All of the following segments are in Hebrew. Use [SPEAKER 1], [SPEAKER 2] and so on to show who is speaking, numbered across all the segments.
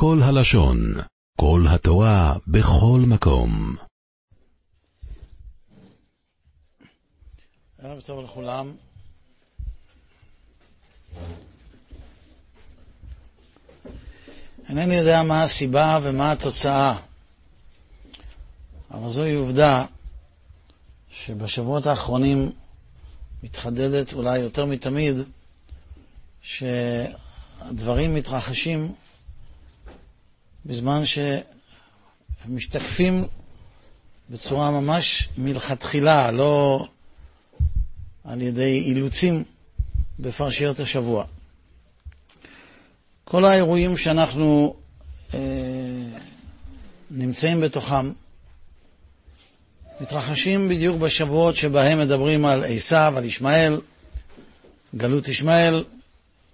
[SPEAKER 1] כל הלשון, כל התורה, בכל מקום.
[SPEAKER 2] ערב טוב לכולם. אינני יודע מה הסיבה ומה התוצאה, אבל זוהי עובדה שבשבועות האחרונים מתחדדת אולי יותר מתמיד שהדברים מתרחשים בזמן שהם משתקפים בצורה ממש מלכתחילה, לא על ידי אילוצים בפרשיות השבוע. כל האירועים שאנחנו אה, נמצאים בתוכם מתרחשים בדיוק בשבועות שבהם מדברים על עשיו, על ישמעאל, גלות ישמעאל,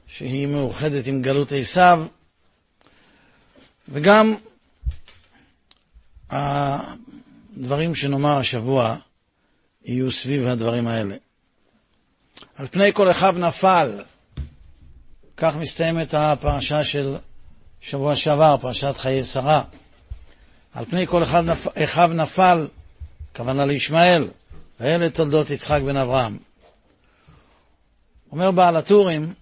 [SPEAKER 2] שהיא מאוחדת עם גלות עשיו, וגם הדברים שנאמר השבוע יהיו סביב הדברים האלה. על פני כל אחיו נפל, כך מסתיימת הפרשה של שבוע שעבר, פרשת חיי שרה. על פני כל אחד אחיו נפל, כוונה לישמעאל, ואלה תולדות יצחק בן אברהם. אומר בעל הטורים,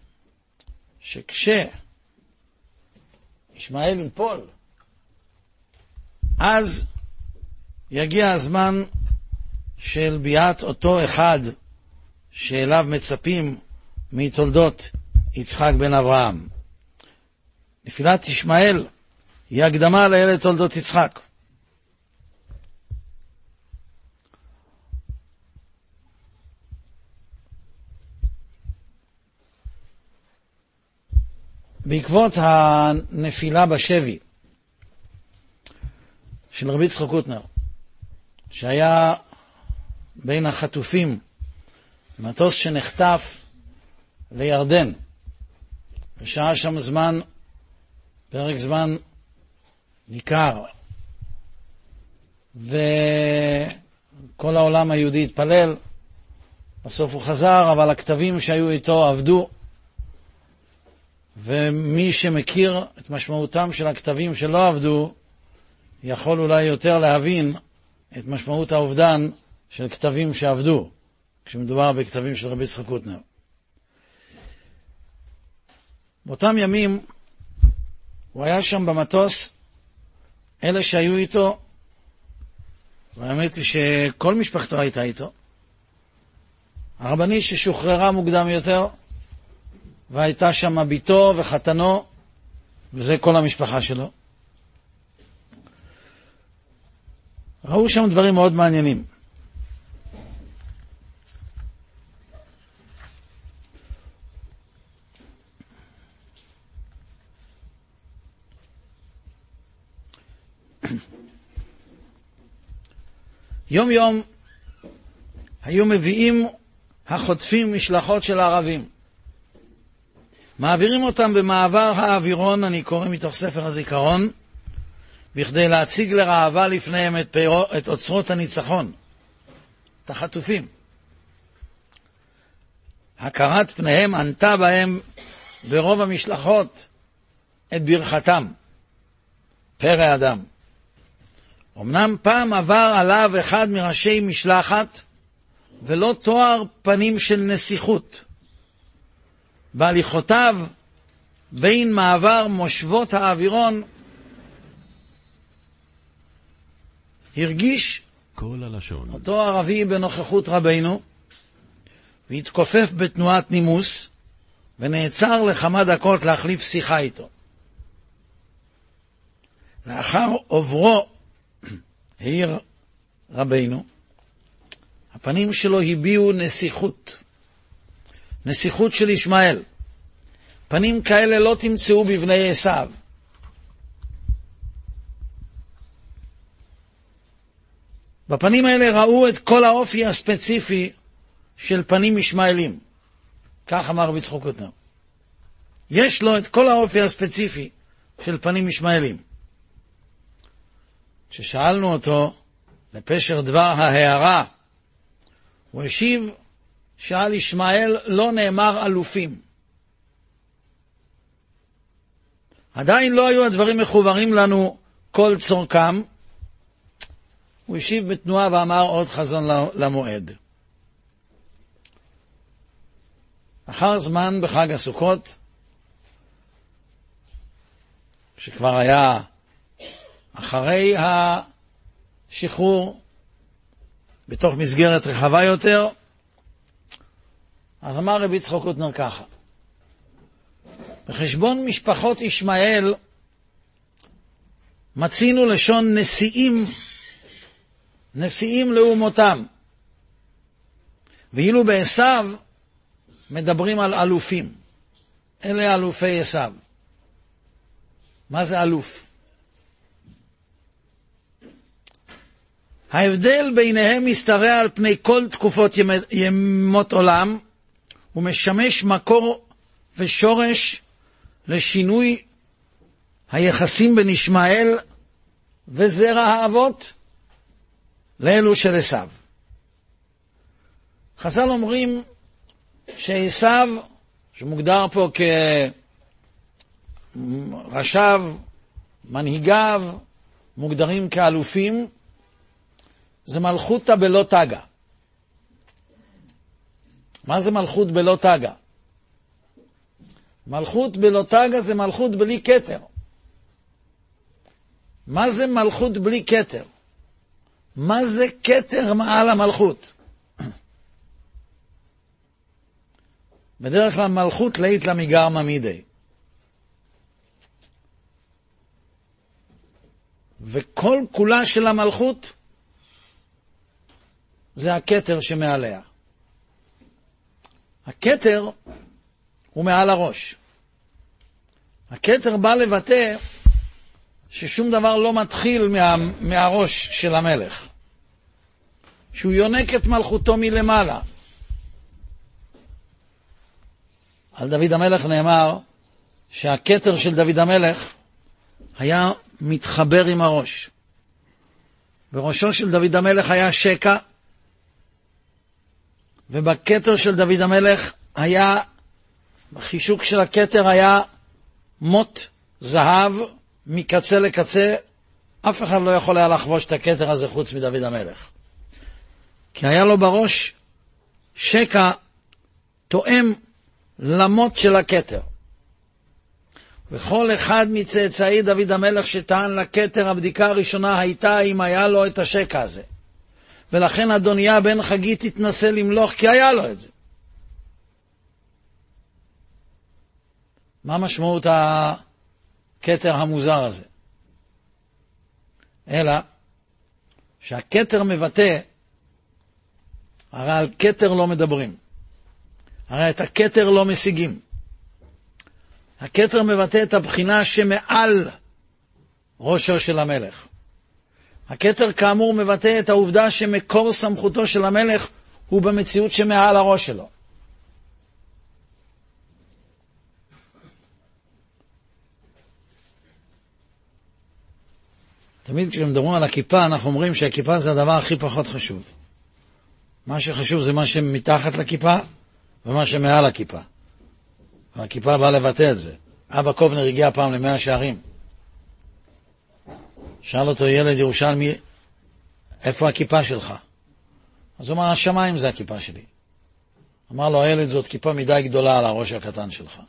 [SPEAKER 2] שכשישמעאל ייפול, אז יגיע הזמן של ביאת אותו אחד שאליו מצפים מתולדות יצחק בן אברהם. נפילת ישמעאל היא הקדמה לאלה תולדות יצחק. בעקבות הנפילה בשבי של רבי יצחק קוטנר, שהיה בין החטופים, מטוס שנחטף לירדן, ושהה שם זמן, פרק זמן ניכר, וכל העולם היהודי התפלל, בסוף הוא חזר, אבל הכתבים שהיו איתו עבדו, ומי שמכיר את משמעותם של הכתבים שלא עבדו, יכול אולי יותר להבין את משמעות האובדן של כתבים שעבדו, כשמדובר בכתבים של רבי יצחק קוטנר. באותם ימים הוא היה שם במטוס, אלה שהיו איתו, והאמת היא שכל משפחתו הייתה איתו. הרבנית ששוחררה מוקדם יותר, והייתה שם בתו וחתנו, וזה כל המשפחה שלו. ראו שם דברים מאוד מעניינים. יום יום היו מביאים החוטפים משלחות של הערבים. מעבירים אותם במעבר האווירון, אני קורא מתוך ספר הזיכרון, בכדי להציג לראווה לפניהם את, פירו, את אוצרות הניצחון, את החטופים. הכרת פניהם ענתה בהם ברוב המשלחות את ברכתם, פרא אדם. אמנם פעם עבר עליו אחד מראשי משלחת, ולא תואר פנים של נסיכות. בהליכותיו בין מעבר מושבות האווירון הרגיש אותו ערבי בנוכחות רבינו והתכופף בתנועת נימוס ונעצר לכמה דקות להחליף שיחה איתו. לאחר עוברו העיר רבינו, הפנים שלו הביעו נסיכות. נסיכות של ישמעאל. פנים כאלה לא תמצאו בבני עשיו. בפנים האלה ראו את כל האופי הספציפי של פנים ישמעאלים. כך אמר רבי צחוק קוטנר. יש לו את כל האופי הספציפי של פנים ישמעאלים. כששאלנו אותו לפשר דבר ההערה, הוא השיב שעל ישמעאל לא נאמר אלופים. עדיין לא היו הדברים מחוברים לנו כל צורכם, הוא השיב בתנועה ואמר עוד חזון למועד. אחר זמן בחג הסוכות, שכבר היה אחרי השחרור, בתוך מסגרת רחבה יותר, אז אמר רבי יצחוק קוטנר ככה: בחשבון משפחות ישמעאל מצינו לשון נשיאים, נשיאים לאומותם. ואילו בעשו מדברים על אלופים. אלה אלופי עשו. מה זה אלוף? ההבדל ביניהם משתרע על פני כל תקופות ימות עולם, ומשמש מקור ושורש לשינוי היחסים בין ישמעאל וזרע האבות לאלו של עשיו. חז"ל אומרים שעשיו, שמוגדר פה כראשיו, מנהיגיו, מוגדרים כאלופים, זה מלכותא בלא תגה. מה זה מלכות בלא תגה? מלכות בלא תגה זה מלכות בלי כתר. מה זה מלכות בלי כתר? מה זה כתר מעל המלכות? בדרך כלל מלכות לית לה מגרמא מידי. וכל כולה של המלכות זה הכתר שמעליה. הכתר הוא מעל הראש. הכתר בא לבטא ששום דבר לא מתחיל מה, מהראש של המלך, שהוא יונק את מלכותו מלמעלה. על דוד המלך נאמר שהכתר של דוד המלך היה מתחבר עם הראש. בראשו של דוד המלך היה שקע, ובכתר של דוד המלך היה, בחישוק של הכתר היה מוט זהב מקצה לקצה, אף אחד לא יכול היה לחבוש את הכתר הזה חוץ מדוד המלך. כי היה לו בראש שקע תואם למוט של הכתר. וכל אחד מצאצאי דוד המלך שטען לכתר, הבדיקה הראשונה הייתה אם היה לו את השקע הזה. ולכן אדוניה בן חגית התנסה למלוך כי היה לו את זה. מה משמעות הכתר המוזר הזה? אלא שהכתר מבטא, הרי על כתר לא מדברים. הרי את הכתר לא משיגים. הכתר מבטא את הבחינה שמעל ראשו של המלך. הכתר כאמור מבטא את העובדה שמקור סמכותו של המלך הוא במציאות שמעל הראש שלו. תמיד כשמדברים על הכיפה, אנחנו אומרים שהכיפה זה הדבר הכי פחות חשוב. מה שחשוב זה מה שמתחת לכיפה ומה שמעל הכיפה. והכיפה באה לבטא את זה. אבא קובנר הגיע פעם למאה שערים. שאל אותו ילד ירושלמי, איפה הכיפה שלך? אז הוא אמר, השמיים זה הכיפה שלי. אמר לו הילד, זאת כיפה מדי גדולה על הראש הקטן שלך.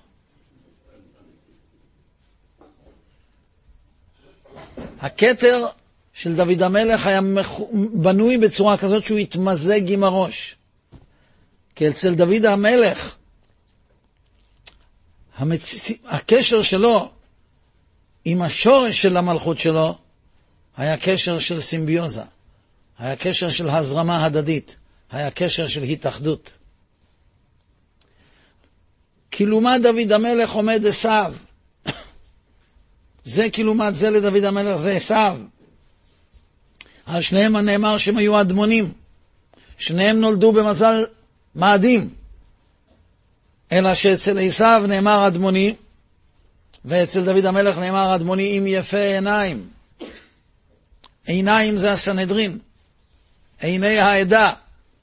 [SPEAKER 2] הכתר של דוד המלך היה בנוי בצורה כזאת שהוא התמזג עם הראש. כי אצל דוד המלך, המצ... הקשר שלו עם השורש של המלכות שלו היה קשר של סימביוזה, היה קשר של הזרמה הדדית, היה קשר של התאחדות. כי לעומת דוד המלך עומד עשיו. זה כי לעומת זה לדוד המלך זה עשיו. על שניהם הנאמר שהם היו אדמונים. שניהם נולדו במזל מאדים. אלא שאצל עשיו נאמר אדמוני, ואצל דוד המלך נאמר אדמוני עם יפה עיניים. עיניים זה הסנהדרין, עיני העדה,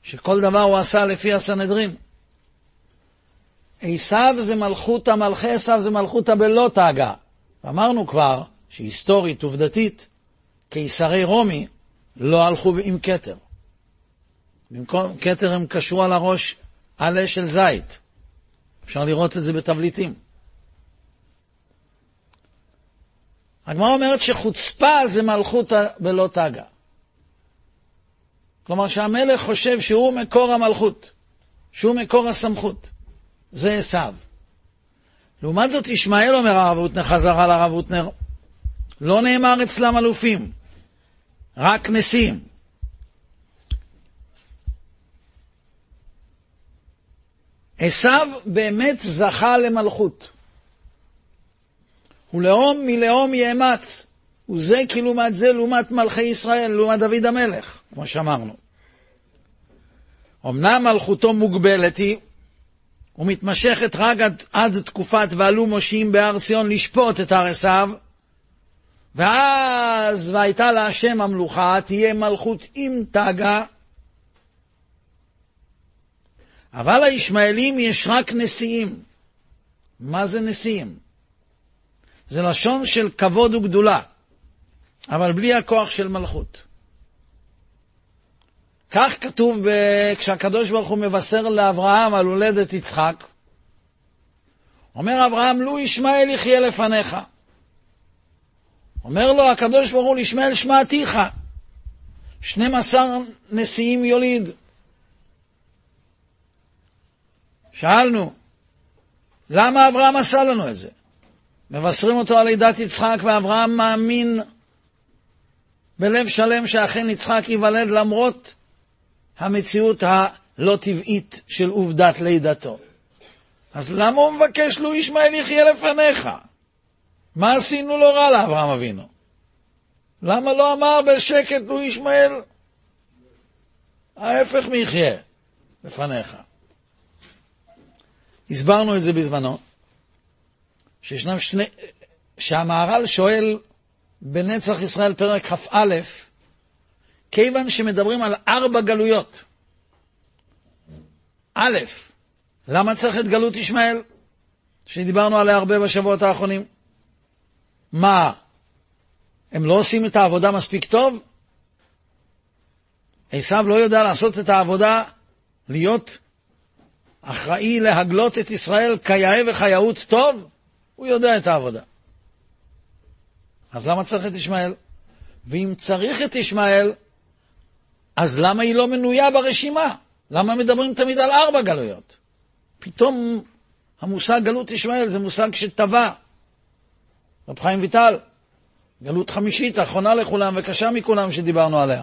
[SPEAKER 2] שכל דבר הוא עשה לפי הסנהדרין. עשיו זה מלכותא, מלכי עשיו זה מלכותא בלא תגה, ואמרנו כבר שהיסטורית, עובדתית, קיסרי רומי לא הלכו עם כתר. במקום כתר הם קשרו על הראש עלה של זית. אפשר לראות את זה בתבליטים. הגמרא אומרת שחוצפה זה מלכות בלא תגה. כלומר שהמלך חושב שהוא מקור המלכות, שהוא מקור הסמכות. זה עשיו. לעומת זאת ישמעאל אומר הרב הוטנר, חזרה לרב הוטנר, לא נאמר אצלם אלופים, רק נשיאים. עשיו באמת זכה למלכות. ולאום מלאום יאמץ. וזה כי לעומת זה, לעומת מלכי ישראל, לעומת דוד המלך, כמו שאמרנו. אמנם מלכותו מוגבלת היא, ומתמשכת רק עד, עד תקופת ועלו מושיעים בהר ציון לשפוט את הר עשיו, ואז והייתה להשם המלוכה, תהיה מלכות עם תגה. אבל הישמעאלים יש רק נשיאים. מה זה נשיאים? זה לשון של כבוד וגדולה, אבל בלי הכוח של מלכות. כך כתוב ב... כשהקדוש ברוך הוא מבשר לאברהם על הולדת יצחק, אומר אברהם, לו ישמעאל יחיה לפניך. אומר לו הקדוש ברוך הוא לישמעאל שמעתיך. 12 נשיאים יוליד. שאלנו, למה אברהם עשה לנו את זה? מבשרים אותו על לידת יצחק, ואברהם מאמין בלב שלם שאכן יצחק ייוולד למרות המציאות הלא טבעית של עובדת לידתו. אז למה הוא מבקש לו ישמעאל יחיה לפניך? מה עשינו לו רע לאברהם אבינו? למה לא אמר בשקט לו ישמעאל? ההפך מיחיה לפניך. הסברנו את זה בזמנו, שישנם שני, שהמהר"ל שואל בנצח ישראל פרק כ"א, כיוון שמדברים על ארבע גלויות. א', למה צריך את גלות ישמעאל, שדיברנו עליה הרבה בשבועות האחרונים? מה, הם לא עושים את העבודה מספיק טוב? עשיו לא יודע לעשות את העבודה, להיות אחראי להגלות את ישראל כיאה וכיאות טוב? הוא יודע את העבודה. אז למה צריך את ישמעאל? ואם צריך את ישמעאל, אז למה היא לא מנויה ברשימה? למה מדברים תמיד על ארבע גלויות? פתאום המושג גלות ישמעאל זה מושג שטבע. רב חיים ויטל, גלות חמישית, אחרונה לכולם וקשה מכולם שדיברנו עליה.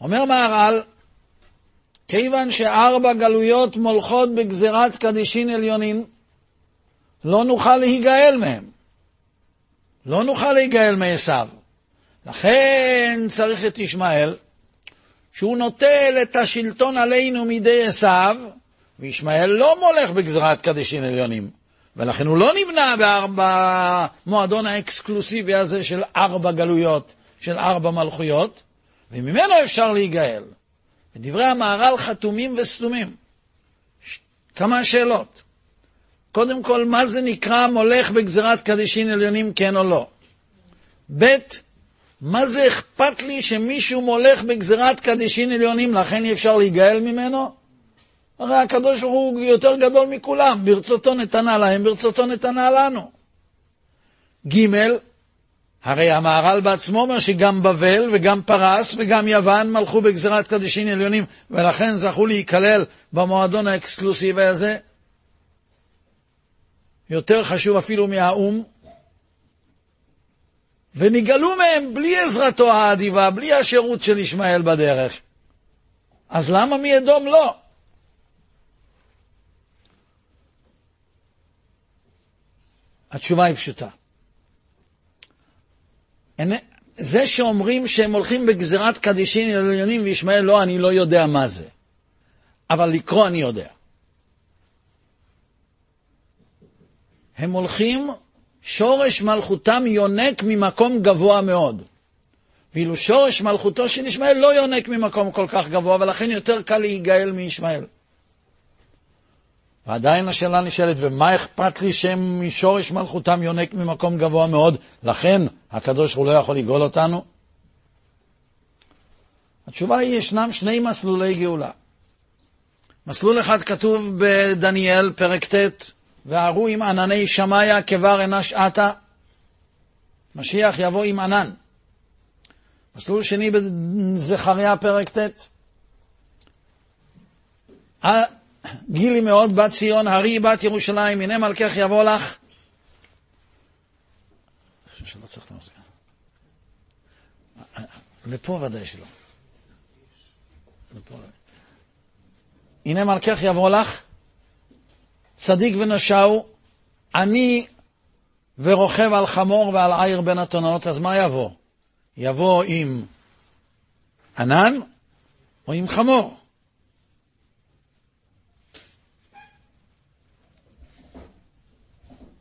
[SPEAKER 2] אומר מהר"ל, כיוון שארבע גלויות מולכות בגזירת קדישין עליונין, לא נוכל להיגאל מהם. לא נוכל להיגאל מעשיו. לכן צריך את ישמעאל, שהוא נוטל את השלטון עלינו מידי עשיו, וישמעאל לא מולך בגזרת קדישין עליונים, ולכן הוא לא נבנה במועדון האקסקלוסיבי הזה של ארבע גלויות, של ארבע מלכויות, וממנו אפשר להיגאל. ודברי המהר"ל חתומים וסתומים. כמה שאלות. קודם כל, מה זה נקרא מולך בגזירת קדישין עליונים, כן או לא? ב', מה זה אכפת לי שמישהו מולך בגזירת קדישין עליונים, לכן אי אפשר להיגאל ממנו? הרי הקדוש ברוך הוא יותר גדול מכולם, ברצותו נתנה להם, ברצותו נתנה לנו. ג', הרי המהר"ל בעצמו אומר שגם בבל וגם פרס וגם יוון מלכו בגזירת קדישין עליונים, ולכן זכו להיכלל במועדון האקסקלוסיבי הזה. יותר חשוב אפילו מהאו"ם, ונגאלו מהם בלי עזרתו האדיבה, בלי השירות של ישמעאל בדרך. אז למה מאדום לא? התשובה היא פשוטה. זה שאומרים שהם הולכים בגזירת קדישין עליונים וישמעאל לא, אני לא יודע מה זה. אבל לקרוא אני יודע. הם הולכים, שורש מלכותם יונק ממקום גבוה מאוד. ואילו שורש מלכותו של ישמעאל לא יונק ממקום כל כך גבוה, ולכן יותר קל להיגאל מישמעאל. ועדיין השאלה נשאלת, ומה אכפת לי שהם משורש מלכותם יונק ממקום גבוה מאוד, לכן הקדוש הוא לא יכול לגאול אותנו? התשובה היא, ישנם שני מסלולי גאולה. מסלול אחד כתוב בדניאל, פרק ט', והרו עם ענני שמיא כבר אינה שעתה. משיח יבוא עם ענן. מסלול שני בזכריה, פרק ט', גילי מאוד בת ציון, הרי בת ירושלים, הנה מלכך יבוא לך. שלא צריך. לפה ודאי שלא. לפה. הנה מלכך יבוא לך, צדיק ונשאו, אני ורוכב על חמור ועל עיר בין התונות, אז מה יבוא? יבוא עם ענן או עם חמור?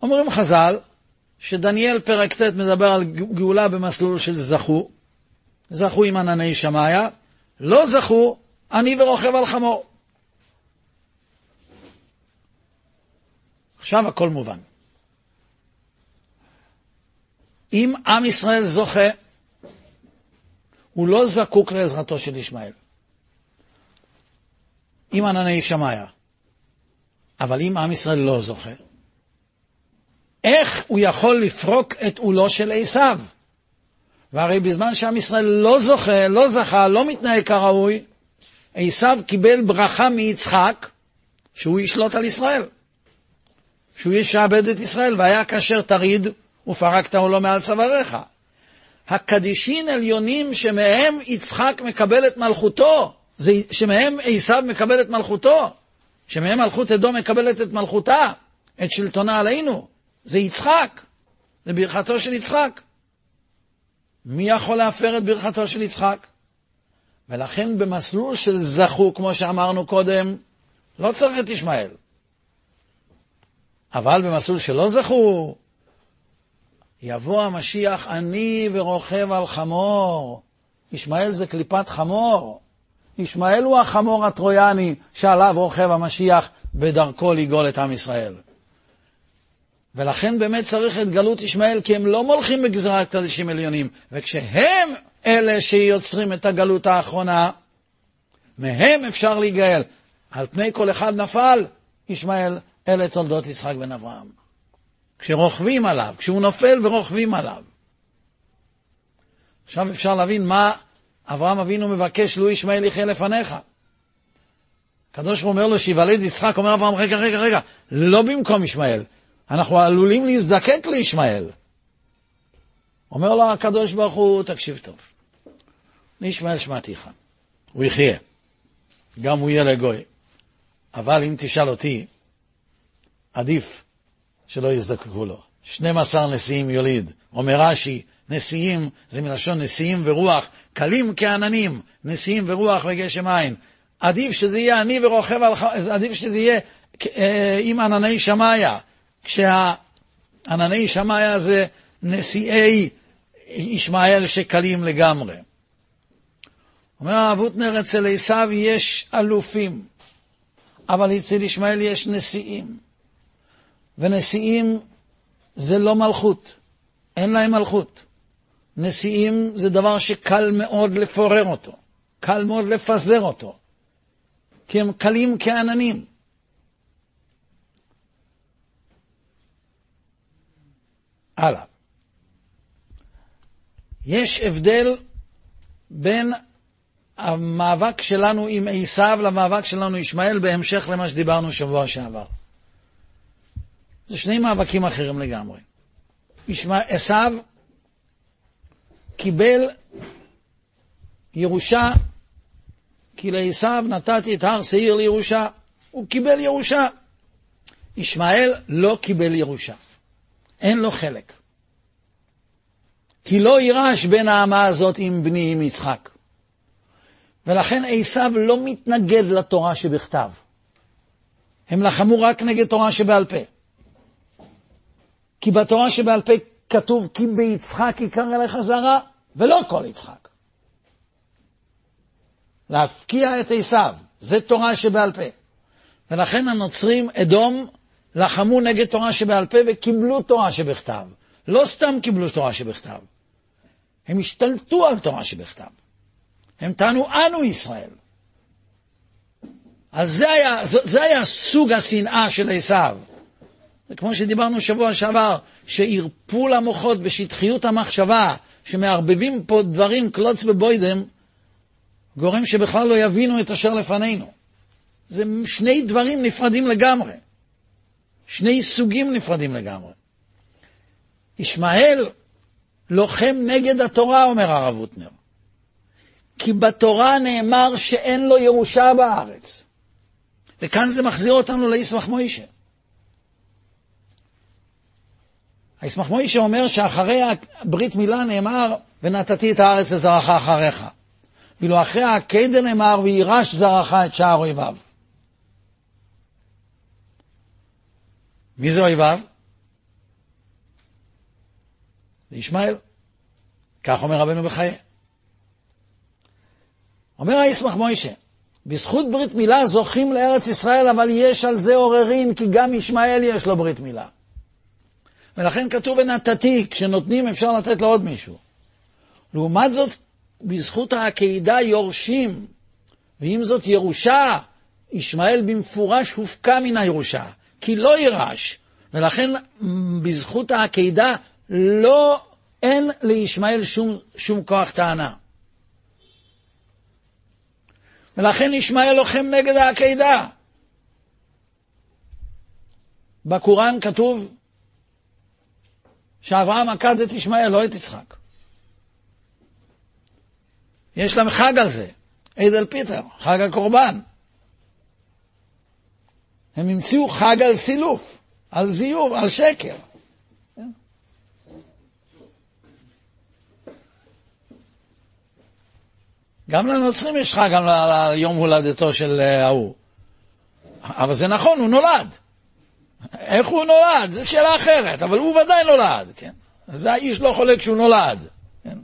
[SPEAKER 2] אומרים חז"ל שדניאל פרק ט' מדבר על גאולה במסלול של זכו, זכו עם ענני שמיא, לא זכו, אני ורוכב על חמור. עכשיו הכל מובן. אם עם ישראל זוכה, הוא לא זקוק לעזרתו של ישמעאל. עם ענני שמיא. אבל אם עם ישראל לא זוכה, איך הוא יכול לפרוק את עולו של עשיו? והרי בזמן שעם ישראל לא זוכה, לא זכה, לא מתנהג כראוי, עשיו קיבל ברכה מיצחק שהוא ישלוט על ישראל. שהוא ישעבד את ישראל, והיה כאשר תריד ופרקת עולו מעל צוואריך. הקדישין עליונים שמהם יצחק מקבל את מלכותו, זה, שמהם עשיו מקבל את מלכותו, שמהם מלכות אדום מקבלת את מלכותה, את שלטונה עלינו. זה יצחק, זה ברכתו של יצחק. מי יכול להפר את ברכתו של יצחק? ולכן במסלול של זכו, כמו שאמרנו קודם, לא צריך את ישמעאל. אבל במסלול שלא זכו, יבוא המשיח עני ורוכב על חמור. ישמעאל זה קליפת חמור. ישמעאל הוא החמור הטרויאני שעליו רוכב המשיח בדרכו לגאול את עם ישראל. ולכן באמת צריך את גלות ישמעאל, כי הם לא מולכים בגזרת קדשים עליונים. וכשהם אלה שיוצרים את הגלות האחרונה, מהם אפשר להיגאל. על פני כל אחד נפל ישמעאל, אלה תולדות יצחק בן אברהם. כשרוכבים עליו, כשהוא נופל ורוכבים עליו. עכשיו אפשר להבין מה אברהם אבינו מבקש, לו ישמעאל יחיה לפניך. הקדוש אומר לו, שיוולד יצחק, אומר אברהם, רגע, רגע, רגע, לא במקום ישמעאל, אנחנו עלולים להזדקק לישמעאל. אומר לו הקדוש ברוך הוא, תקשיב טוב, לישמעאל שמעתיך, הוא יחיה, גם הוא יהיה לגוי, אבל אם תשאל אותי, עדיף שלא יזדקקו לו. 12 נשיאים יוליד. אומר רש"י, נשיאים זה מלשון נשיאים ורוח, קלים כעננים, נשיאים ורוח וגשם עין. עדיף שזה יהיה אני ורוכב על... עדיף שזה יהיה אה, עם ענני שמיא. כשהענני שמיא זה נשיאי ישמעאל שקלים לגמרי. אומר הרב הוטנר, אצל עשיו יש אלופים, אבל אצל ישמעאל יש נשיאים. ונשיאים זה לא מלכות, אין להם מלכות. נשיאים זה דבר שקל מאוד לפורר אותו, קל מאוד לפזר אותו, כי הם קלים כעננים. הלאה. יש הבדל בין המאבק שלנו עם עשיו למאבק שלנו עם ישמעאל בהמשך למה שדיברנו שבוע שעבר. זה שני מאבקים אחרים לגמרי. עשיו קיבל ירושה, כי לעשיו נתתי את הר שעיר לירושה. הוא קיבל ירושה. ישמעאל לא קיבל ירושה. אין לו חלק. כי לא יירש בין האמה הזאת עם בני עם יצחק. ולכן עשיו לא מתנגד לתורה שבכתב. הם לחמו רק נגד תורה שבעל פה. כי בתורה שבעל פה כתוב כי ביצחק יקרא לך זרע, ולא כל יצחק. להפקיע את עשיו, זה תורה שבעל פה. ולכן הנוצרים, אדום, לחמו נגד תורה שבעל פה וקיבלו תורה שבכתב. לא סתם קיבלו תורה שבכתב, הם השתלטו על תורה שבכתב. הם טענו, אנו ישראל. אז זה היה, זה היה סוג השנאה של עשיו. וכמו שדיברנו שבוע שעבר, שערפול המוחות ושטחיות המחשבה, שמערבבים פה דברים קלוץ בבוידם, גורם שבכלל לא יבינו את אשר לפנינו. זה שני דברים נפרדים לגמרי. שני סוגים נפרדים לגמרי. ישמעאל לוחם נגד התורה, אומר הרב הוטנר. כי בתורה נאמר שאין לו ירושה בארץ. וכאן זה מחזיר אותנו לישמח מוישה. הישמח מוישה אומר שאחרי הברית מילה נאמר, ונתתי את הארץ לזרעך אחריך. ואילו אחרי הקדה נאמר, וירש זרעך את שער אויביו. מי זה אויביו? זה ישמעאל. כך אומר רבנו בחיי. אומר הישמח מוישה, בזכות ברית מילה זוכים לארץ ישראל, אבל יש על זה עוררין, כי גם ישמעאל יש לו ברית מילה. ולכן כתוב ונתתי, כשנותנים אפשר לתת לעוד מישהו. לעומת זאת, בזכות העקידה יורשים, ואם זאת ירושה, ישמעאל במפורש הופקע מן הירושה, כי לא יירש, ולכן בזכות העקידה לא, אין לישמעאל שום, שום כוח טענה. ולכן ישמעאל לוחם נגד העקידה. בקוראן כתוב שאברהם עקד את ישמעאל, לא את יצחק. יש להם חג על זה, עד אל פיטר, חג הקורבן. הם המציאו חג על סילוף, על זיוף, על שקר. גם לנוצרים יש חג על יום הולדתו של אה, ההוא. אבל זה נכון, הוא נולד. איך הוא נולד? זו שאלה אחרת, אבל הוא ודאי נולד, כן? זה האיש לא חולק שהוא נולד, כן?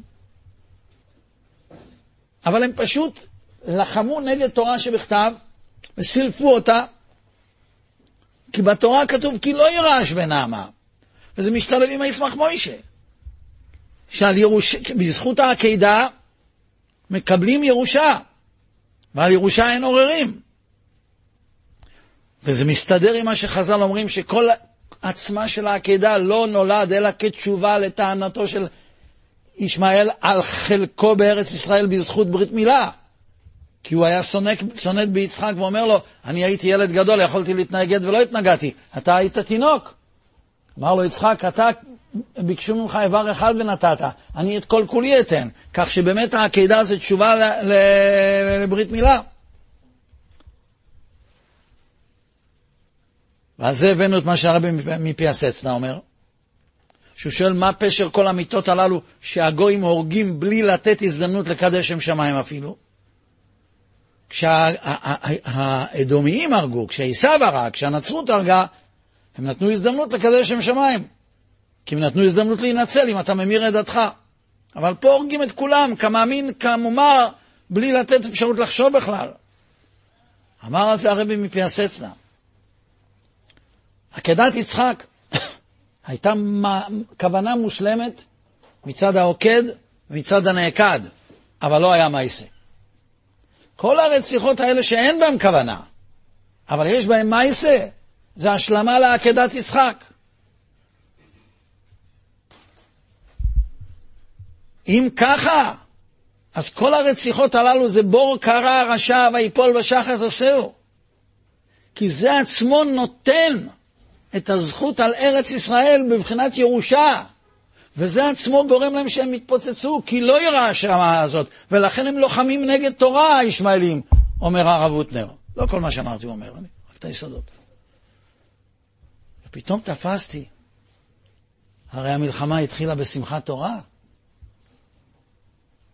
[SPEAKER 2] אבל הם פשוט לחמו נגד תורה שבכתב וסילפו אותה, כי בתורה כתוב כי לא ירש בן העמה, וזה משתלב עם הישמח מוישה, שעל ירוש... בזכות העקידה מקבלים ירושה, ועל ירושה אין עוררים. וזה מסתדר עם מה שחז"ל אומרים, שכל עצמה של העקדה לא נולד אלא כתשובה לטענתו של ישמעאל על חלקו בארץ ישראל בזכות ברית מילה. כי הוא היה שונא ביצחק ואומר לו, אני הייתי ילד גדול, יכולתי להתנגד ולא התנגדתי, אתה היית תינוק. אמר לו יצחק, אתה ביקשו ממך איבר אחד ונתת, אני את כל כולי אתן. כך שבאמת העקידה זה תשובה לברית מילה. ועל זה הבאנו את מה שהרבי מפי הסצנה אומר, שהוא שואל מה פשר כל המיטות הללו שהגויים הורגים בלי לתת הזדמנות לקדש שם שמיים אפילו. כשהאדומיים הרגו, כשעשיו הרג, כשהנצרות הרגה, הם נתנו הזדמנות לקדש שם שמיים. כי הם נתנו הזדמנות להינצל אם אתה ממיר את דתך. אבל פה הורגים את כולם, כמאמין, כמומר, בלי לתת אפשרות לחשוב בכלל. אמר על זה הרבי מפי הסצנה. עקדת יצחק הייתה כוונה מושלמת מצד העוקד ומצד הנעקד, אבל לא היה מייסה. כל הרציחות האלה שאין בהן כוונה, אבל יש בהן מייסה, זה השלמה לעקדת יצחק. אם ככה, אז כל הרציחות הללו זה בור קרע רשע ויפול בשחת עושהו. כי זה עצמו נותן את הזכות על ארץ ישראל בבחינת ירושה. וזה עצמו גורם להם שהם יתפוצצו, כי לא יראה השרמה הזאת, ולכן הם לוחמים נגד תורה, הישמעאלים, אומר הרב הוטנר. לא כל מה שאמרתי הוא אומר, אני, רק את היסודות. ופתאום תפסתי, הרי המלחמה התחילה בשמחת תורה.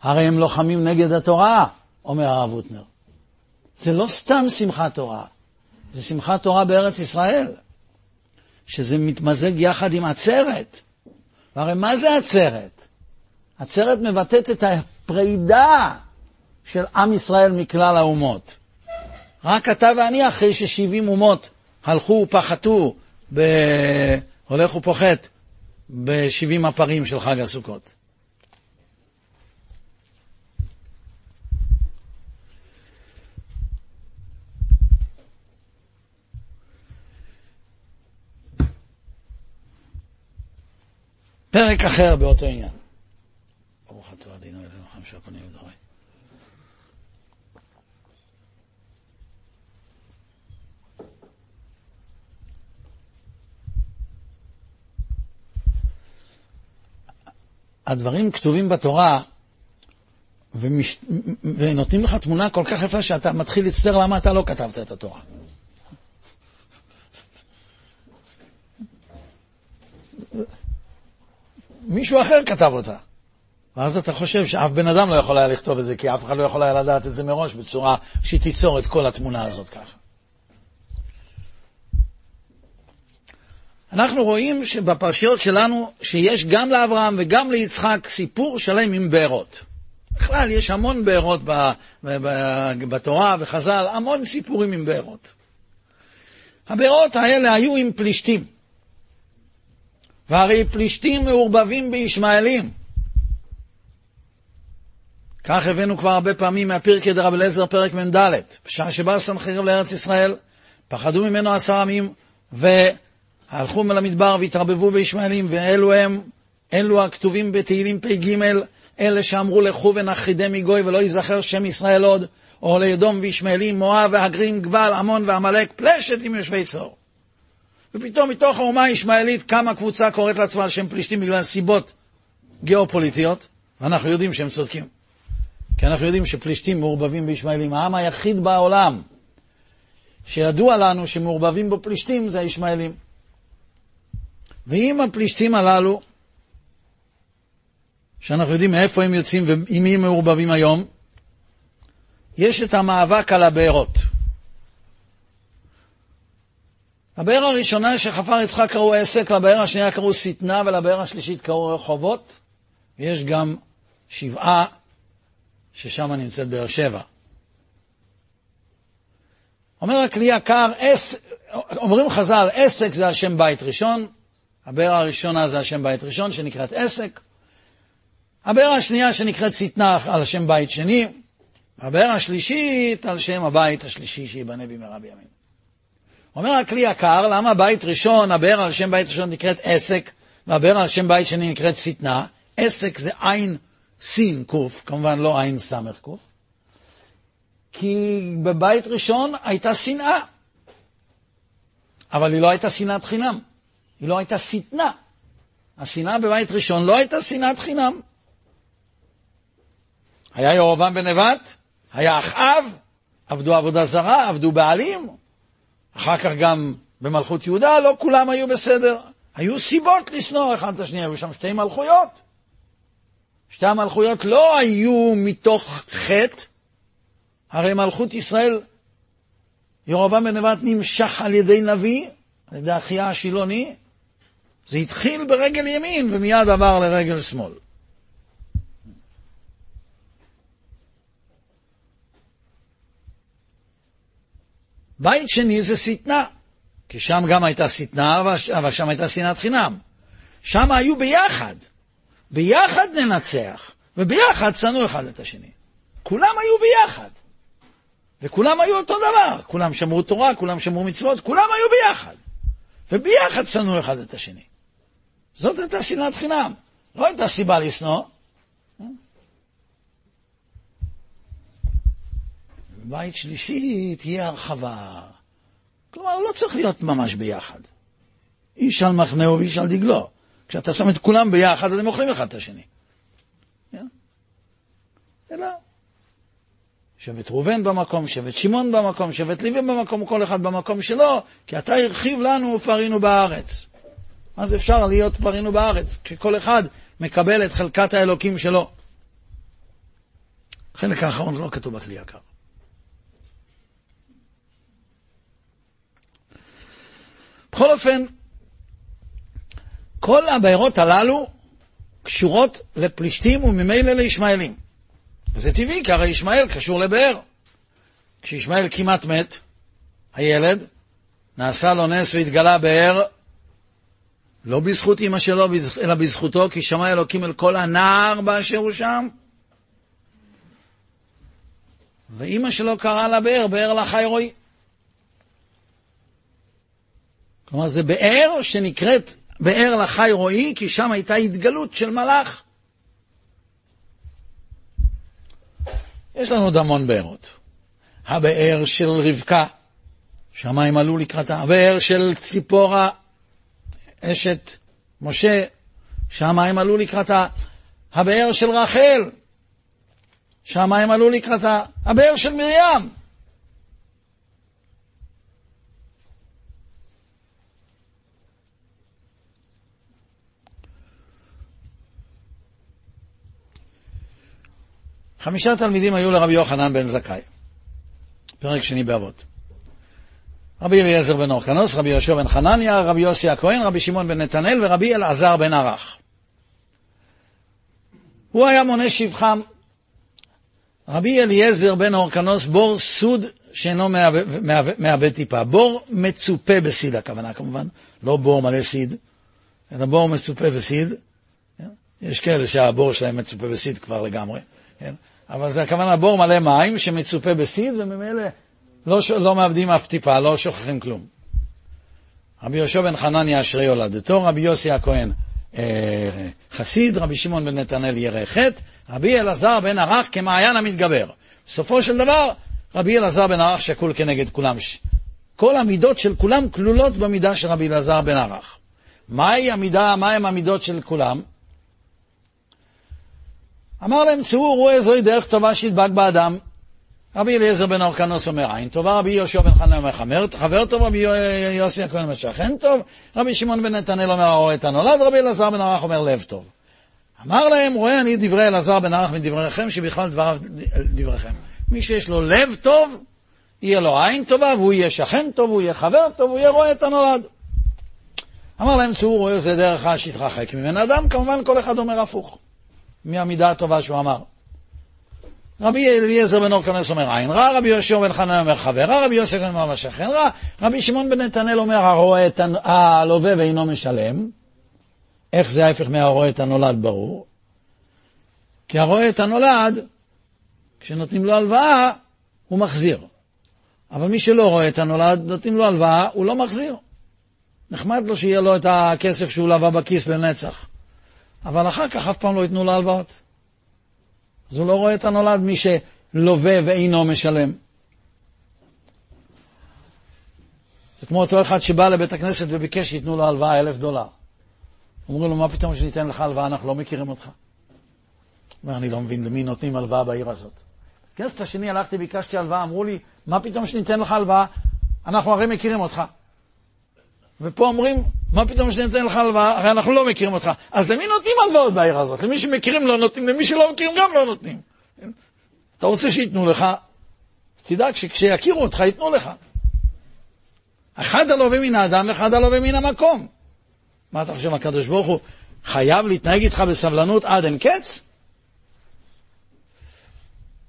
[SPEAKER 2] הרי הם לוחמים נגד התורה, אומר הרב הוטנר. זה לא סתם שמחת תורה, זה שמחת תורה בארץ ישראל, שזה מתמזג יחד עם עצרת. והרי מה זה עצרת? עצרת מבטאת את הפרידה של עם ישראל מכלל האומות. רק אתה ואני אחרי ששבעים אומות הלכו ופחתו, ב... הולך ופוחת, בשבעים הפרים של חג הסוכות. פרק אחר באותו עניין. הדברים כתובים בתורה ומש... ונותנים לך תמונה כל כך יפה שאתה מתחיל להצטער למה אתה לא כתבת את התורה. מישהו אחר כתב אותה. ואז אתה חושב שאף בן אדם לא יכול היה לכתוב את זה, כי אף אחד לא יכול היה לדעת את זה מראש בצורה שתיצור את כל התמונה הזאת ככה. אנחנו רואים שבפרשיות שלנו, שיש גם לאברהם וגם ליצחק סיפור שלם עם בארות. בכלל, יש המון בארות בתורה וחז"ל, המון סיפורים עם בארות. הבארות האלה היו עם פלישתים. והרי פלישתים מעורבבים בישמעאלים. כך הבאנו כבר הרבה פעמים מהפרקי דרב אליעזר, פרק מ"ד. בשעה שבא סנחריב לארץ ישראל, פחדו ממנו עשרה עמים, והלכו למדבר והתערבבו בישמעאלים, ואלו הם, אלו הכתובים בתהילים פ"ג, אלה שאמרו לכו ונכחידם מגוי ולא ייזכר שם ישראל עוד, או לאדום וישמעאלים, מואב והגרים, גבל, עמון ועמלק, פלשת עם יושבי צור. ופתאום מתוך האומה הישמעאלית קמה קבוצה קוראת לעצמה על שם פלישתים בגלל סיבות גיאופוליטיות, ואנחנו יודעים שהם צודקים. כי אנחנו יודעים שפלישתים מעורבבים בישמעאלים. העם היחיד בעולם שידוע לנו שמעורבבים בו פלישתים זה הישמעאלים. ואם הפלישתים הללו, שאנחנו יודעים מאיפה הם יוצאים ועם מי הם מעורבבים היום, יש את המאבק על הבארות. הבאר הראשונה שחפר יצחק קראו עסק, לבאר השנייה קראו שטנה ולבאר השלישית קראו רחובות. יש גם שבעה ששם נמצאת באר שבע. אומר הכלי יקר. אומרים חז"ל, עסק זה השם בית ראשון, הבאר הראשונה זה השם בית ראשון שנקראת עסק, הבאר השנייה שנקראת שטנה על השם בית שני, הבאר השלישית על שם הבית השלישי שייבנה במהרה בימים. אומר הכלי יקר, למה בית ראשון, הבאר על שם בית ראשון נקראת עסק, והבאר על שם בית שני נקראת שטנה? עסק זה עין סין קוף, כמובן לא עין סמך קוף, כי בבית ראשון הייתה שנאה, אבל היא לא הייתה שנאת חינם, היא לא הייתה שטנה. השנאה בבית ראשון לא הייתה שנאת חינם. היה ירובעם בן נבט, היה אחאב, עבדו עבודה זרה, עבדו בעלים, אחר כך גם במלכות יהודה, לא כולם היו בסדר. היו סיבות לשנוא אחד את השני, היו שם שתי מלכויות. שתי המלכויות לא היו מתוך חטא, הרי מלכות ישראל, ירובעם בן נבט נמשך על ידי נביא, על ידי אחיה השילוני, זה התחיל ברגל ימין ומיד עבר לרגל שמאל. בית שני זה שטנה, כי שם גם הייתה שטנה, אבל שם הייתה שנאת חינם. שם היו ביחד, ביחד ננצח, וביחד שנאו אחד את השני. כולם היו ביחד, וכולם היו אותו דבר, כולם שמרו תורה, כולם שמרו מצוות, כולם היו ביחד, וביחד שנאו אחד את השני. זאת הייתה שנאת חינם, לא הייתה סיבה לשנוא. בית שלישי תהיה הרחבה. כלומר, לא צריך להיות ממש ביחד. איש על מחנהו ואיש על דגלו. כשאתה שם את כולם ביחד, אז הם אוכלים אחד את השני. אלא שבט ראובן במקום, שבט שמעון במקום, שבט לוי במקום, כל אחד במקום שלו, כי אתה הרחיב לנו ופרינו בארץ. אז אפשר להיות פרינו בארץ, כשכל אחד מקבל את חלקת האלוקים שלו. החלק האחרון לא כתוב בכלי יקר. בכל אופן, כל הבארות הללו קשורות לפלישתים וממילא לישמעאלים. וזה טבעי, כי הרי ישמעאל קשור לבאר. כשישמעאל כמעט מת, הילד, נעשה לו נס והתגלה באר, לא בזכות אמא שלו, אלא בזכותו, כי שמע אלוקים אל כל הנער באשר הוא שם. ואימא שלו קראה לה באר, באר לחי רועי. כלומר, זה באר שנקראת באר לחי רועי, כי שם הייתה התגלות של מלאך. יש לנו עוד המון בארות. הבאר של רבקה, שהמים עלו לקראתה. הבאר של ציפורה, אשת משה, שהמים עלו לקראתה. הבאר של רחל, שהמים עלו לקראתה. הבאר של מרים. חמישה תלמידים היו לרבי יוחנן בן זכאי, פרק שני באבות. רבי אליעזר בן אורקנוס, רבי יהושע בן חנניה, רבי יוסי הכהן, רבי שמעון בן נתנאל ורבי אלעזר בן ערך. הוא היה מונה שבחם. רבי אליעזר בן אורקנוס, בור סוד שאינו מאבד טיפה. בור מצופה בסיד הכוונה כמובן, לא בור מלא סיד, אלא בור מצופה בסיד. יש כאלה שהבור שלהם מצופה בסיד כבר לגמרי. כן? אבל זה הכוונה בור מלא מים שמצופה בסיד, וממילא לא, לא מאבדים אף טיפה, לא שוכחים כלום. רבי יהושע בן חנניה אשרי הולדתו, רבי יוסי הכהן אה, חסיד, רבי שמעון בן נתנאל ירא חטא, רבי אלעזר בן ערך כמעיין המתגבר. בסופו של דבר, רבי אלעזר בן ערך שקול כנגד כולם. כל המידות של כולם כלולות במידה של רבי אלעזר בן ערך. מהי המידה, מהם המידות של כולם? אמר להם, צאו, רואה זוהי דרך טובה שידבק באדם. רבי אליעזר בן אורקנוס אומר עין טובה, רבי יהושע בן חנן אומר חמר, חבר טוב, רבי יוסי הכהן אומר שכן טוב, רבי שמעון בן נתנאל אומר הרואה את הנולד, רבי אלעזר בן ערך אומר לב טוב. אמר להם, רואה אני דברי אלעזר בן ערך מדבריכם, שבכלל דבריו דבריכם. מי שיש לו לב טוב, יהיה לו עין טובה, והוא יהיה שכן טוב, הוא יהיה חבר טוב, הוא יהיה רואה את הנולד. אמר להם, צאו רואה זה דרך שיתרחק ממנו אדם, כמובן כל אחד אומר הפוך. מהמידה הטובה שהוא אמר. רבי אליעזר בן אורקנס אומר עין רע, רבי יהושע בן חנן אומר חבר רע, רבי יוסף בן אומר שכן רע, רבי שמעון בן נתנאל אומר הרואה את הלווה ואינו משלם. איך זה ההפך מהרואה את הנולד ברור? כי הרואה את הנולד, כשנותנים לו הלוואה, הוא מחזיר. אבל מי שלא רואה את הנולד, נותנים לו הלוואה, הוא לא מחזיר. נחמד לו שיהיה לו את הכסף שהוא לווה בכיס לנצח. אבל אחר כך אף פעם לא ייתנו לו הלוואות. אז הוא לא רואה את הנולד מי שלווה ואינו משלם. זה כמו אותו אחד שבא לבית הכנסת וביקש שייתנו לו הלוואה אלף דולר. אומרים לו, מה פתאום שניתן לך הלוואה, אנחנו לא מכירים אותך. אומר, אני לא מבין למי נותנים הלוואה בעיר הזאת. בכנסת השני הלכתי, ביקשתי הלוואה, אמרו לי, מה פתאום שניתן לך הלוואה, אנחנו הרי מכירים אותך. ופה אומרים, מה פתאום שניתן לך הלוואה? הרי אנחנו לא מכירים אותך. אז למי נותנים הלוואות בעיר הזאת? למי שמכירים לא נותנים, למי שלא מכירים גם לא נותנים. אתה רוצה שייתנו לך, אז תדאג שכשיכירו אותך ייתנו לך. אחד הלווה מן האדם ואחד הלווה מן המקום. מה אתה חושב, הקדוש ברוך הוא חייב להתנהג איתך בסבלנות עד אין קץ?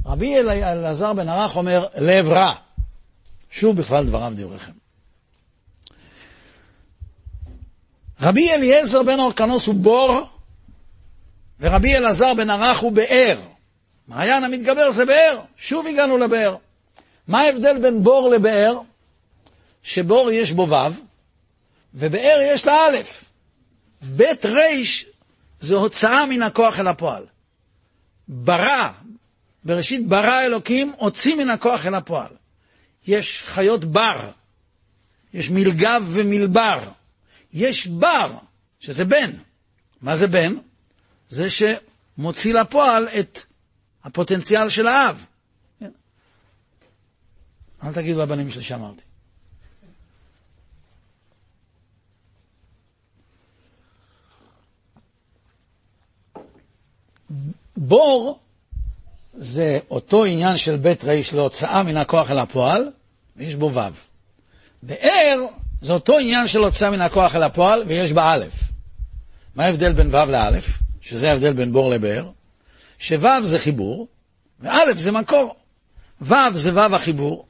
[SPEAKER 2] רבי אלעזר בן ערך אומר, לב רע. שוב בכלל דבריו דבריכם. רבי אליעזר בן אורקנוס הוא בור, ורבי אלעזר בן ערך הוא באר. מעיין המתגבר זה באר, שוב הגענו לבאר. מה ההבדל בין בור לבאר? שבור יש בו ו', ובאר יש לה א'. בית ריש זה הוצאה מן הכוח אל הפועל. ברא, בראשית ברא אלוקים, הוציא מן הכוח אל הפועל. יש חיות בר, יש מלגב ומלבר. יש בר, שזה בן. מה זה בן? זה שמוציא לפועל את הפוטנציאל של האב. אל תגידו לבנים שלי שאמרתי. בור זה אותו עניין של בית ריש להוצאה מן הכוח אל הפועל, ויש בו ו'. באר זה אותו עניין של הוצאה מן הכוח אל הפועל, ויש בה א'. מה ההבדל בין ו' לא', שזה ההבדל בין בור לבאר? שו' זה חיבור, וא' זה מקור. ו' זה ו' החיבור,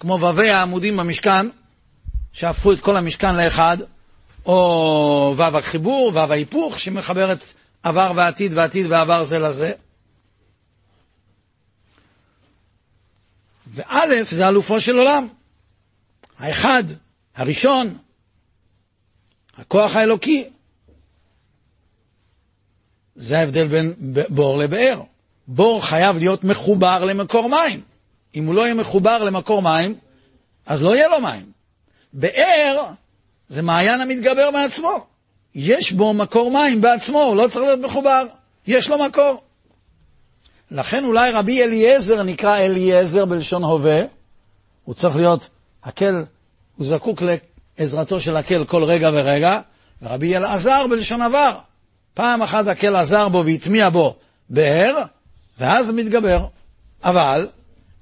[SPEAKER 2] כמו ו"י העמודים במשכן, שהפכו את כל המשכן לאחד, או ו' החיבור, ו' ההיפוך, שמחבר את עבר ועתיד ועתיד ועבר זה לזה. וא' זה אלופו של עולם, האחד, הראשון, הכוח האלוקי. זה ההבדל בין בור לבאר. בור חייב להיות מחובר למקור מים. אם הוא לא יהיה מחובר למקור מים, אז לא יהיה לו מים. באר זה מעיין המתגבר מעצמו. יש בו מקור מים בעצמו, הוא לא צריך להיות מחובר, יש לו מקור. לכן אולי רבי אליעזר נקרא אליעזר בלשון הווה, הוא צריך להיות הקל, הוא זקוק לעזרתו של הקל כל רגע ורגע, ורבי אלעזר בלשון עבר. פעם אחת הקל עזר בו והטמיע בו באר, ואז מתגבר. אבל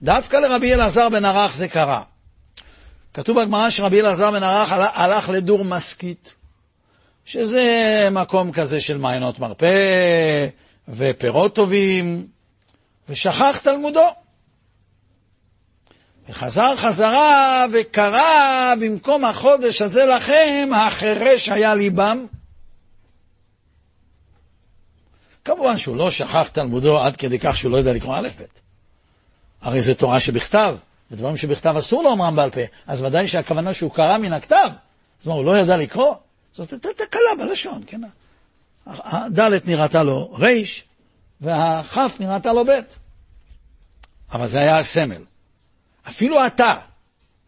[SPEAKER 2] דווקא לרבי אלעזר בן ערך זה קרה. כתוב בגמרא שרבי אלעזר בן ערך הלך לדור מסכית, שזה מקום כזה של מעיינות מרפא ופירות טובים, ושכח תלמודו. וחזר חזרה וקרא במקום החודש הזה לכם, החירש היה ליבם. כמובן שהוא לא שכח תלמודו עד כדי כך שהוא לא יודע לקרוא א' ב'. הרי זו תורה שבכתב, ודברים שבכתב אסור לאומרם בעל פה, אז ודאי שהכוונה שהוא קרא מן הכתב. זאת אומרת, הוא לא ידע לקרוא? זאת הייתה תקלה בלשון, כן? הדלת נראתה לו ריש, והכף נראתה לו בית. אבל זה היה הסמל. אפילו אתה,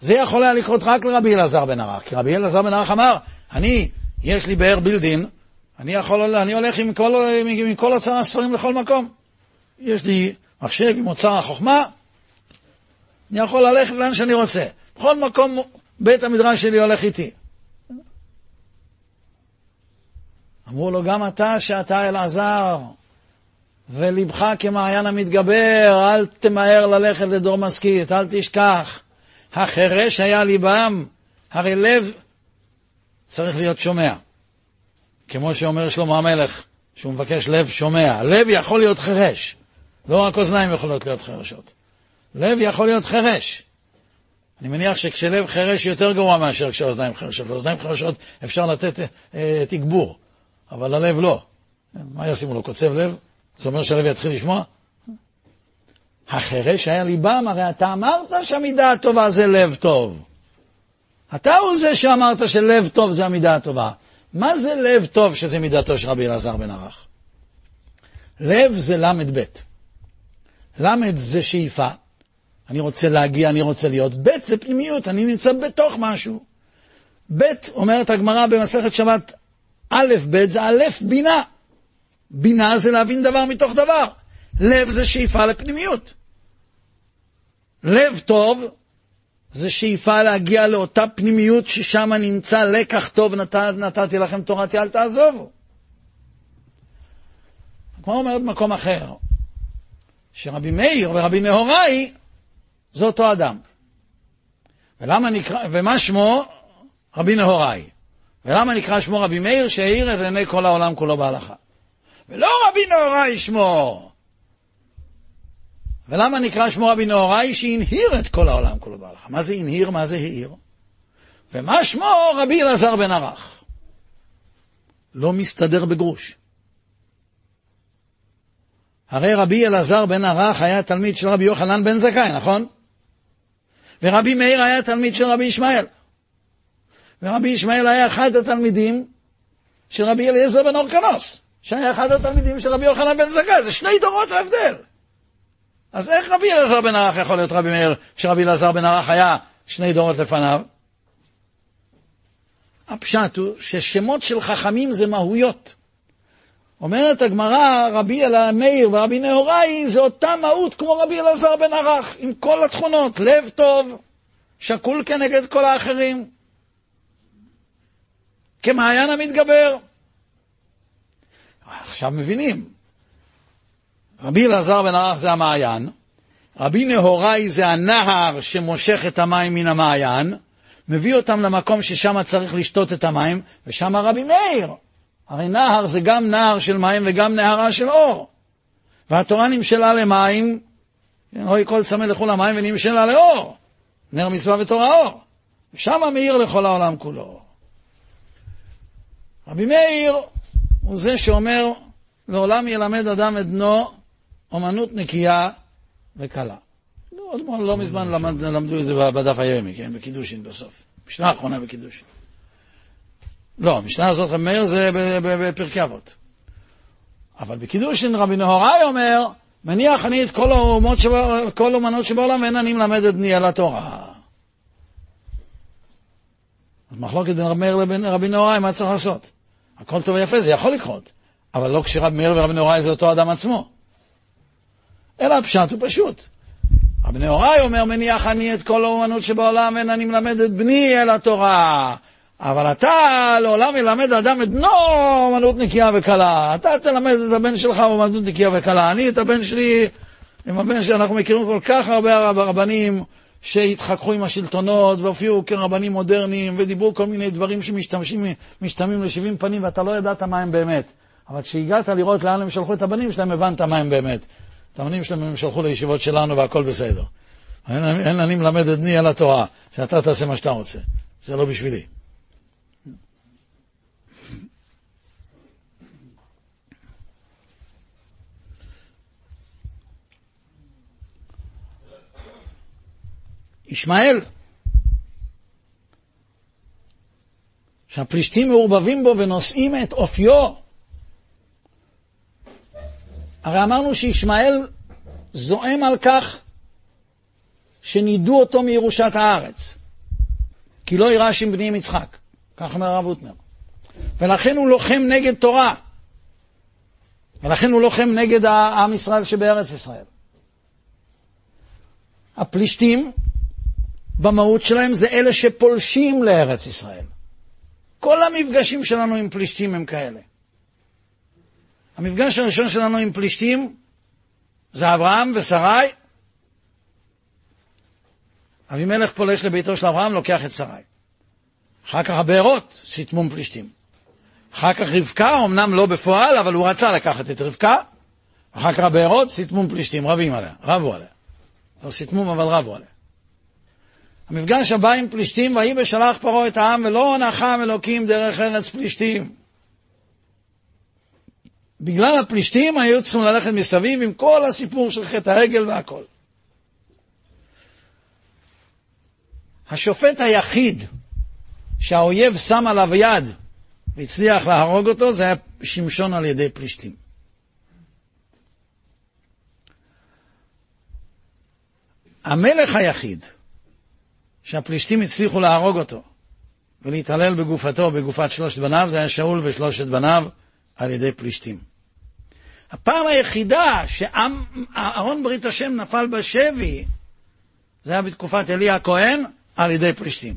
[SPEAKER 2] זה יכול היה לקרות רק לרבי אלעזר בן ערך, כי רבי אלעזר בן ערך אמר, אני, יש לי באר בילדין, אני יכול, אני הולך עם כל, עם, עם כל אוצר הספרים לכל מקום. יש לי מחשב עם אוצר החוכמה, אני יכול ללכת לאן שאני רוצה. בכל מקום בית המדרש שלי הולך איתי. אמרו לו, גם אתה, שאתה אלעזר, ולבך כמעיין המתגבר, אל תמהר ללכת לדור משכית, אל תשכח. החירש היה ליבם, הרי לב צריך להיות שומע. כמו שאומר שלמה המלך, שהוא מבקש לב שומע. לב יכול להיות חירש, לא רק אוזניים יכולות להיות חרשות. לב יכול להיות חירש. אני מניח שכשלב חירש יותר גרוע מאשר כשאוזניים חרשות. לאוזניים חרשות אפשר לתת אה, תגבור, אבל ללב לא. מה ישימו לו, קוצב לב? זה אומר שהלב יתחיל לשמוע? החירש היה ליבם, הרי אתה אמרת שהמידה הטובה זה לב טוב. אתה הוא זה שאמרת שלב טוב זה המידה הטובה. מה זה לב טוב שזה מידתו של רבי אלעזר בן ערך? לב זה ל"ב. ל' זה שאיפה. אני רוצה להגיע, אני רוצה להיות. ב' זה פנימיות, אני נמצא בתוך משהו. ב', אומרת הגמרא במסכת שבת, א', ב' זה א', בינה. בינה זה להבין דבר מתוך דבר. לב זה שאיפה לפנימיות. לב טוב זה שאיפה להגיע לאותה פנימיות ששם נמצא לקח טוב נת, נתתי לכם תורתי אל תעזובו. כמו אומרת במקום אחר, שרבי מאיר ורבי נהוראי זה אותו אדם. ולמה נקרא, ומה שמו? רבי נהוראי. ולמה נקרא שמו רבי מאיר? שהאיר את עיני כל העולם כולו בהלכה. ולא רבי נהוראי שמו. ולמה נקרא שמו רבי נהוראי? שהנהיר את כל העולם כולו בהלכה. מה זה הנהיר? מה זה העיר? ומה שמו? רבי אלעזר בן ערך. לא מסתדר בגרוש. הרי רבי אלעזר בן ערך היה תלמיד של רבי יוחנן בן זכאי, נכון? ורבי מאיר היה תלמיד של רבי ישמעאל. ורבי ישמעאל היה אחד התלמידים של רבי אליעזר בן אורקנוס. שהיה אחד התלמידים של רבי יוחנן בן זכאי, זה שני דורות ההבדל. אז איך רבי אלעזר בן ערך יכול להיות רבי מאיר, שרבי אלעזר בן ערך היה שני דורות לפניו? הפשט הוא ששמות של חכמים זה מהויות. אומרת הגמרא, רבי אל מאיר ורבי נהוראי זה אותה מהות כמו רבי אלעזר בן ערך, עם כל התכונות, לב טוב, שקול כנגד כל האחרים, כמעיין המתגבר. עכשיו מבינים. רבי אלעזר בן ערך זה המעיין, רבי נהוראי זה הנהר שמושך את המים מן המעיין, מביא אותם למקום ששם צריך לשתות את המים, ושם רבי מאיר. הרי נהר זה גם נהר של מים וגם נהרה של אור. והתורה נמשלה למים כן, אוי כל צמא לכל המים ונמשלה לאור. נר מצווה ותורה אור. ושם מאיר לכל העולם כולו. רבי מאיר הוא זה שאומר, לעולם ילמד אדם את בנו אומנות נקייה וקלה. לא, לא מזמן למד, למדו את זה בדף היומי, כן, בקידושין בסוף. משנה האחרונה בקידושין. לא, המשנה הזאת, רבי מאיר, זה בפרקי אבות. אבל בקידושין רבי נהוראי אומר, מניח אני את כל האומות שבא, כל אומנות שבעולם ואין אני מלמד את בני על התורה. אז מחלוקת בין רבי מאיר לבין רבי נהוראי, מה צריך לעשות? הכל טוב ויפה, זה יכול לקרות, אבל לא כשרבי מאיר ורבי נהוראי זה אותו אדם עצמו. אלא הפשט הוא פשוט. רבי נהוראי אומר, מניח אני את כל האומנות שבעולם ואין אני מלמד את בני אל התורה. אבל אתה לעולם ילמד אדם את בנו אומנות נקייה וקלה. אתה תלמד את הבן שלך אומנות נקייה וקלה. אני את הבן שלי, עם הבן שאנחנו מכירים כל כך הרבה רבנים שהתחככו עם השלטונות והופיעו כרבנים מודרניים ודיברו כל מיני דברים שמשתמשים, משתמעים לשבעים פנים ואתה לא ידעת מה הם באמת. אבל כשהגעת לראות לאן הם שלחו את הבנים שלהם, הבנת מה הם באמת. את הבנים שלהם הם שלחו לישיבות שלנו והכל בסדר. אין, אין אני מלמד את בני על התורה, שאתה תעשה מה שאתה רוצה. זה לא בשבילי. ישמעאל, שהפלישתים מעורבבים בו ונושאים את אופיו. הרי אמרנו שישמעאל זועם על כך שנידו אותו מירושת הארץ, כי לא יירש עם בני יצחק, כך אומר הרב הוטנר. ולכן הוא לוחם נגד תורה, ולכן הוא לוחם נגד עם ישראל שבארץ ישראל. הפלישתים במהות שלהם זה אלה שפולשים לארץ ישראל. כל המפגשים שלנו עם פלישתים הם כאלה. המפגש הראשון שלנו עם פלישתים זה אברהם ושרי. אבימלך פולש לביתו של אברהם, לוקח את שרי. אחר כך הבארות, סתמום פלישתים. אחר כך רבקה, אמנם לא בפועל, אבל הוא רצה לקחת את רבקה. אחר כך הבארות, סתמום פלישתים, רבים עליה, רבו עליה. לא סתמום, אבל רבו עליה. המפגש הבא עם פלישתים, ויהי בשלח פרעה את העם, ולא נחם אלוקים דרך ארץ פלישתים. בגלל הפלישתים היו צריכים ללכת מסביב עם כל הסיפור של חטא העגל והכל. השופט היחיד שהאויב שם עליו יד והצליח להרוג אותו, זה היה שמשון על ידי פלישתים. המלך היחיד שהפלישתים הצליחו להרוג אותו ולהתעלל בגופתו, בגופת שלושת בניו, זה היה שאול ושלושת בניו על ידי פלישתים. הפעם היחידה שאהרון ברית השם נפל בשבי, זה היה בתקופת אלי הכהן על ידי פלישתים.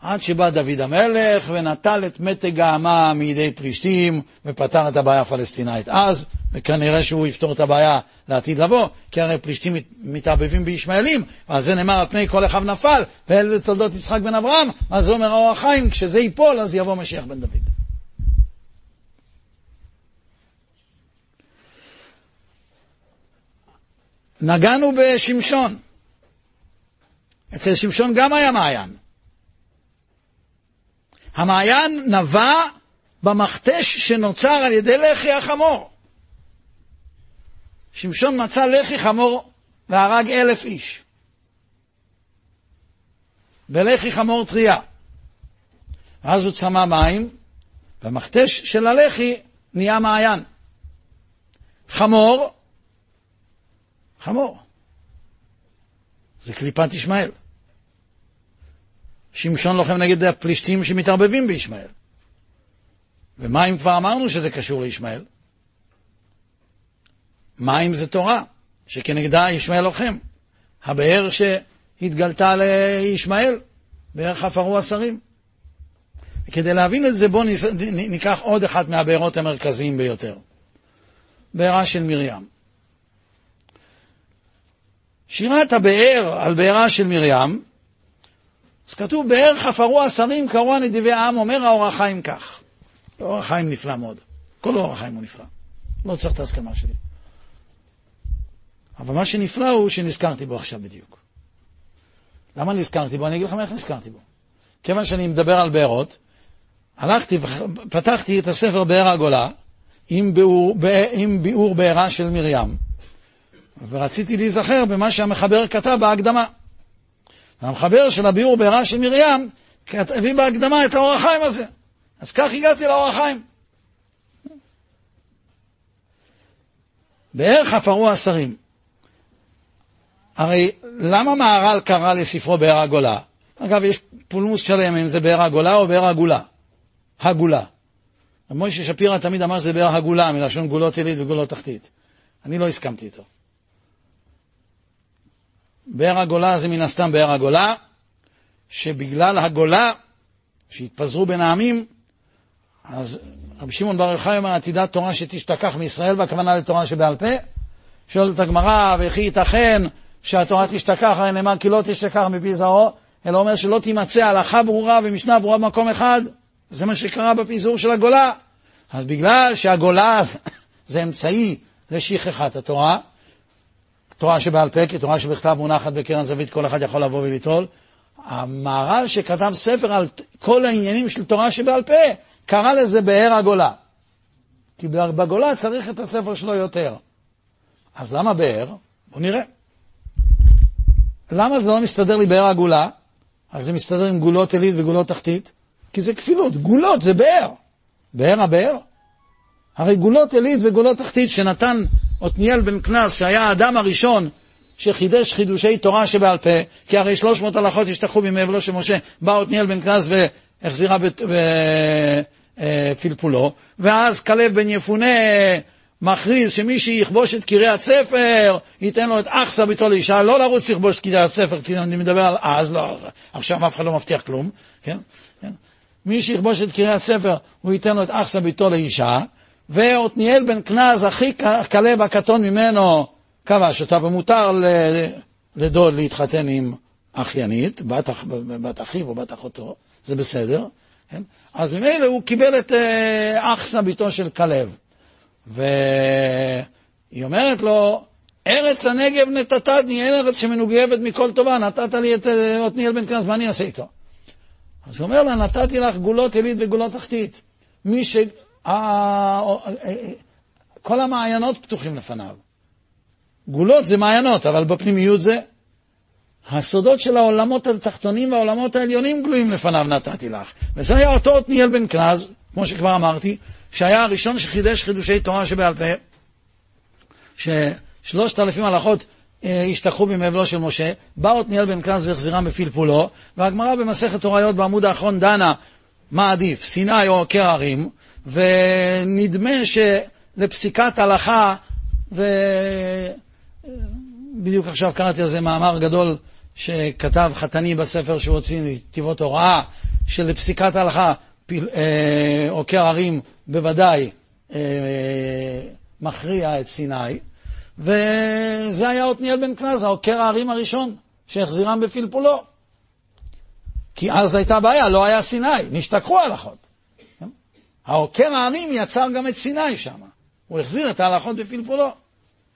[SPEAKER 2] עד שבא דוד המלך ונטל את מתג האמה מידי פלישתים ופתר את הבעיה הפלסטינאית. אז, וכנראה שהוא יפתור את הבעיה לעתיד לבוא, כי הרי פלישתים מתערבבים בישמעאלים, אז זה נאמר על פני כל אחיו נפל, ואלה תולדות יצחק בן אברהם, אז אומר אור החיים, כשזה ייפול אז יבוא משיח בן דוד. נגענו בשמשון. אצל שמשון גם היה מעיין. המעיין נבע במכתש שנוצר על ידי לחי החמור. שמשון מצא לחי חמור והרג אלף איש. בלחי חמור טריה. ואז הוא צמא מים, והמכתש של הלחי נהיה מעיין. חמור, חמור. זה קליפת ישמעאל. שמשון לוחם נגד הפלישתים שמתערבבים בישמעאל. ומים כבר אמרנו שזה קשור לישמעאל. מים זה תורה, שכנגדה ישמעאל לוחם. הבאר שהתגלתה לישמעאל, באר חפרו השרים. כדי להבין את זה בואו ניקח עוד אחת מהבארות המרכזיים ביותר. בארה של מרים. שירת הבאר על בארה של מרים אז כתוב, באר חפרו השרים, קראו הנדיבי העם, אומר האור החיים כך. אור החיים נפלא מאוד. כל אור החיים הוא נפלא. לא צריך את ההסכמה שלי. אבל מה שנפלא הוא שנזכרתי בו עכשיו בדיוק. למה נזכרתי בו? אני אגיד לכם איך נזכרתי בו. כיוון שאני מדבר על בארות, הלכתי ופתחתי את הספר באר הגולה עם ביאור, עם ביאור בארה של מרים, ורציתי להיזכר במה שהמחבר כתב בהקדמה. המחבר של הביאור בארה של מרים הביא בהקדמה את האור החיים הזה. אז כך הגעתי לאור החיים. באר חפרו השרים. הרי למה מהר"ל קרא לספרו באר הגולה? אגב, יש פולמוס שלם אם זה באר הגולה או באר הגולה. הגולה. מוישה שפירא תמיד אמר שזה באר הגולה, מלשון גולות עילית וגולות תחתית. אני לא הסכמתי איתו. באר הגולה זה מן הסתם באר הגולה, שבגלל הגולה, שהתפזרו בין העמים, אז רבי שמעון בר יוחאי אומר, עתידה תורה שתשתכח מישראל, והכוונה לתורה שבעל פה. שואלת הגמרא, וכי ייתכן שהתורה תשתכח, הרי נאמר כי לא תשתכח מפי זרעו, אלא אומר שלא תימצא הלכה ברורה ומשנה ברורה במקום אחד. זה מה שקרה בפיזור של הגולה. אז בגלל שהגולה זה אמצעי לשכחת התורה, תורה שבעל פה, כי תורה שבכתב מונחת בקרן זווית, כל אחד יכול לבוא וליטול. המהר"ל שכתב ספר על כל העניינים של תורה שבעל פה, קרא לזה באר הגולה. כי בגולה צריך את הספר שלו יותר. אז למה באר? בואו נראה. למה זה לא מסתדר לי באר הגולה? אז זה מסתדר עם גולות עילית וגולות תחתית? כי זה כפילות, גולות זה באר. באר הבאר? הרי גולות עילית וגולות תחתית שנתן עתניאל בן קנס, שהיה האדם הראשון שחידש חידושי תורה שבעל פה, כי הרי 300 הלכות השתכחו בימי אבלו של משה, בא עתניאל בן קנס והחזירה בפלפולו, ואז כלב בן יפונה מכריז שמי שיכבוש את קריית ספר, ייתן לו את אחסה ביתו לאישה, לא לרוץ לכבוש את קריית ספר, כי אני מדבר על אז, לא, עכשיו אף אחד לא מבטיח כלום, כן? כן? מי שיכבוש את קריית ספר, הוא ייתן לו את אחסה ביתו לאישה, ועתניאל בן כנז, הכי כלב הקטון ממנו, כבש אותה, ומותר לדוד להתחתן עם אחיינית, בת, בת אחיו או בת אחותו, זה בסדר, כן? אז ממילא הוא קיבל את אה, אחסה ביתו של כלב. והיא אומרת לו, ארץ הנגב נתתני, אין ארץ שמנוגבת מכל טובה, נתת לי את אה, עתניאל בן כנס, מה אני אעשה איתו? אז הוא אומר לה, נתתי לך גולות עילית וגולות תחתית. מי ש... כל המעיינות פתוחים לפניו. גולות זה מעיינות, אבל בפנימיות זה... הסודות של העולמות התחתונים והעולמות העליונים גלויים לפניו נתתי לך. וזה היה אותו עתניאל בן קרז, כמו שכבר אמרתי, שהיה הראשון שחידש חידושי תורה שבעל פה, ששלושת אלפים הלכות אה, השתכחו במבלו של משה, בא עתניאל בן קרז והחזירם בפלפולו, והגמרא במסכת תוריות בעמוד האחרון דנה מה עדיף, סיני או עקר הרים, ונדמה שלפסיקת הלכה, ובדיוק עכשיו קראתי על זה מאמר גדול שכתב חתני בספר שהוא הוציא נתיבות הוראה, שלפסיקת ההלכה אה, עוקר הרים בוודאי אה, מכריע את סיני, וזה היה עתניאל בן קנז, עוקר ההרים הראשון, שהחזירם בפלפולו. כי אז הייתה בעיה, לא היה סיני, נשתכחו ההלכות. העוקר הערים יצר גם את סיני שם. הוא החזיר את ההלכות בפלפולו.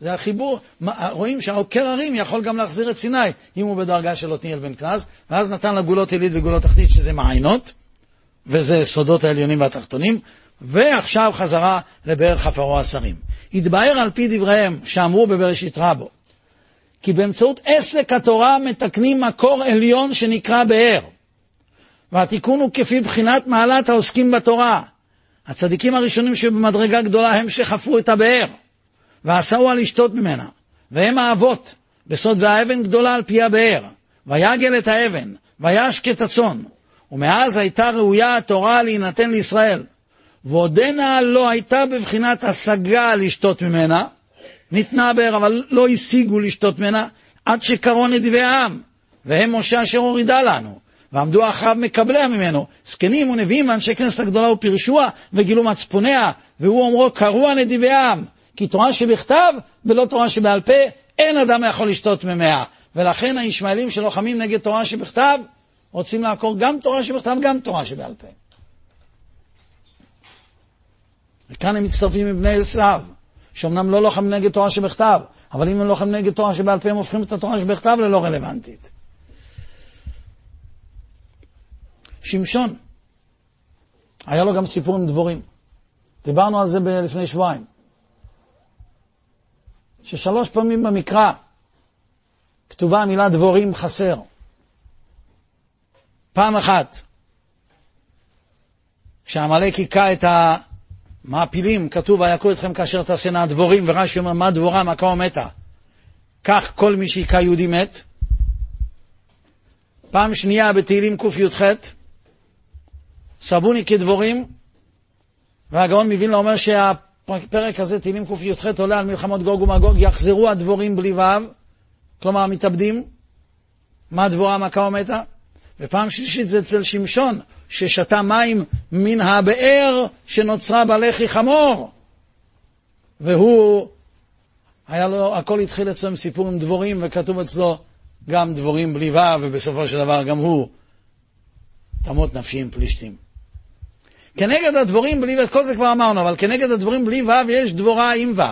[SPEAKER 2] זה החיבור, רואים שהעוקר הרים יכול גם להחזיר את סיני, אם הוא בדרגה של עתניאל בן קנז, ואז נתן לה גולות עילית וגולות תחתית, שזה מעיינות, וזה סודות העליונים והתחתונים, ועכשיו חזרה לבאר חפרו השרים. התבהר על פי דבריהם, שאמרו בבראשית רבו, כי באמצעות עסק התורה מתקנים מקור עליון שנקרא באר. והתיקון הוא כפי בחינת מעלת העוסקים בתורה. הצדיקים הראשונים שבמדרגה גדולה הם שחפרו את הבאר, ועשהו על לשתות ממנה, והם האבות, בסוד והאבן גדולה על פי הבאר, ויגל את האבן, וישק את הצאן, ומאז הייתה ראויה התורה להינתן לישראל, ועודנה לא הייתה בבחינת השגה לשתות ממנה, ניתנה הבאר, אבל לא השיגו לשתות ממנה, עד שקראו נדיבי העם, והם משה אשר הורידה לנו, ועמדו אחריו מקבליה ממנו, זקנים ונביאים ואנשי כנסת הגדולה ופרשוה, וגילו מצפוניה, והוא אומרו קרוע נדיבי העם, כי תורה שבכתב ולא תורה שבעל פה, אין אדם יכול לשתות ממאה. ולכן הישמעאלים שלוחמים נגד תורה שבכתב, רוצים לעקור גם תורה שבכתב, גם תורה שבעל פה. וכאן הם מצטרפים עם בני עשיו, שאומנם לא לוחמים נגד תורה שבכתב, אבל אם הם יכולים נגד תורה שבעל פה, הם הופכים את התורה שבכתב ללא רלוונטית. שמשון, היה לו גם סיפור עם דבורים. דיברנו על זה לפני שבועיים. ששלוש פעמים במקרא כתובה המילה דבורים חסר. פעם אחת, כשעמלק היכה את המעפילים, כתוב, ויכו אתכם כאשר תעשינה הדבורים, ורש"י אומר, מה דבורה, מה קרוא מתה. כך כל מי שהיכה יהודי מת. פעם שנייה בתהילים קי"ח, סבוני כדבורים, והגאון מווילנה אומר שהפרק הזה, תהילים קי"ח, עולה על מלחמות גוג ומגוג, יחזרו הדבורים בלי ו', כלומר המתאבדים, מה דבורה מכה ומתה? ופעם שלישית זה אצל שמשון, ששתה מים מן הבאר שנוצרה בלחי חמור. והוא, היה לו, הכל התחיל אצלו עם סיפור עם דבורים, וכתוב אצלו גם דבורים בלי ו', ובסופו של דבר גם הוא תמות נפשי עם פלישתים. כנגד הדבורים בלי ו', כל זה כבר אמרנו, אבל כנגד הדבורים בלי ו' יש דבורה עם ו'.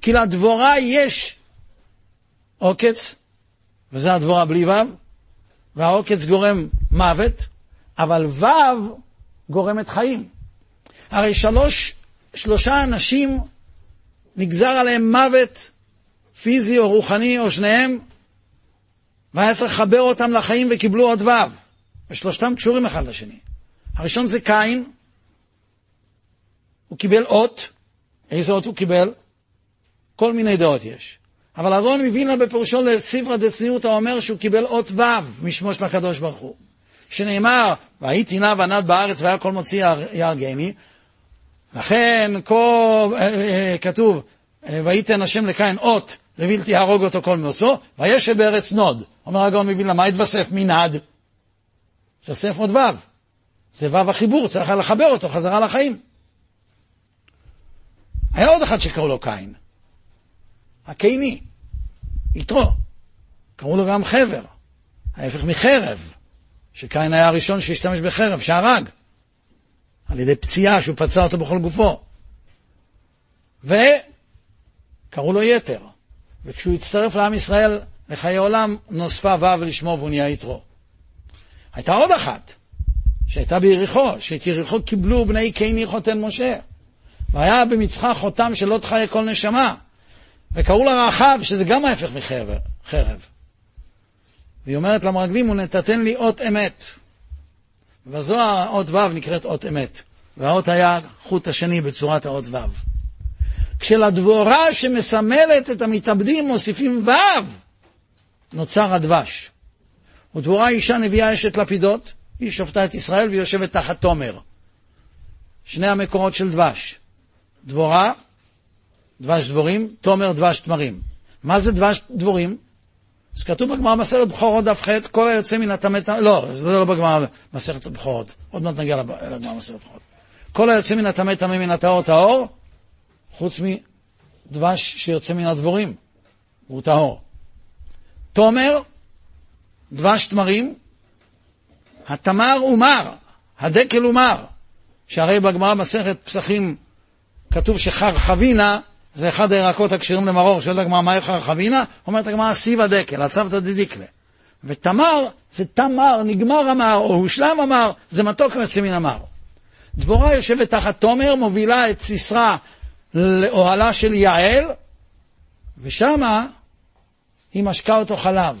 [SPEAKER 2] כי לדבורה יש עוקץ, וזה הדבורה בלי ו', והעוקץ גורם מוות, אבל ו' גורמת חיים. הרי שלוש, שלושה אנשים נגזר עליהם מוות פיזי או רוחני או שניהם, והיה צריך לחבר אותם לחיים וקיבלו עוד ו', ושלושתם קשורים אחד לשני. הראשון זה קין, הוא קיבל אות, איזה אות הוא קיבל? כל מיני דעות יש. אבל אהרון מווילנה בפירושו לספרא דצניעותא אומר שהוא קיבל אות ו' משמו של הקדוש ברוך הוא. שנאמר, והייתי נע וענד בארץ והיה כל מוציא יהרגני. לכן כל, אה, אה, כתוב, אה, וייתן השם לקין אות לבלתי יהרוג אותו כל מוצאו, וישב בארץ נוד. אומר הגאון מווילנה, מה התווסף מנד? התווסף עוד ו'. זה ו' החיבור, צריך לחבר אותו חזרה לחיים. היה עוד אחד שקראו לו קין, הקיני. יתרו. קראו לו גם חבר, ההפך מחרב, שקין היה הראשון שהשתמש בחרב, שהרג, על ידי פציעה שהוא פצע אותו בכל גופו. וקראו לו יתר, וכשהוא הצטרף לעם ישראל לחיי עולם, נוספה ו' לשמו והוא נהיה יתרו. הייתה עוד אחת, שהייתה ביריחו, שאת יריחו קיבלו בני קיני חותן משה. והיה במצחה חותם של עוד חיי כל נשמה. וקראו לה רחב, שזה גם ההפך מחרב. והיא אומרת למרגלים, ונתתן לי אות אמת. בזוהר אות ו' נקראת אות אמת, והאות היה חוט השני בצורת האות ו'. כשלדבורה שמסמלת את המתאבדים מוסיפים ו', נוצר הדבש. ודבורה אישה נביאה אשת לפידות, היא שופטה את ישראל והיא יושבת תחת תומר. שני המקורות של דבש. דבורה דבש דבורים, תומר דבש תמרים. מה זה דבש דבורים? אז כתוב בגמרא מסכת בכורות דף ח', כל היוצא מן הטמא טמא, לא, זה לא בגמרא מסכת בכורות, עוד מעט נגיע לגמרא מסכת בכורות. כל היוצא מן הטמא טמא מן הטהור טהור, חוץ מדבש שיוצא מן הדבורים, הוא טהור. תומר, דבש תמרים, התמר הוא מר, הדקל הוא מר, שהרי בגמרא מסכת פסחים כתוב שחרחבינה זה אחד הירקות הכשרים למרור, שואלת הגמרא, מה איך חבינה? אומרת הגמרא, סיבה דקל, הצוותא דדיקלה. ותמר, זה תמר, נגמר המר, או הושלם המר, זה מתוק יוצא מן המר. דבורה יושבת תחת תומר, מובילה את סיסרא לאוהלה של יעל, ושמה היא משקה אותו חלב.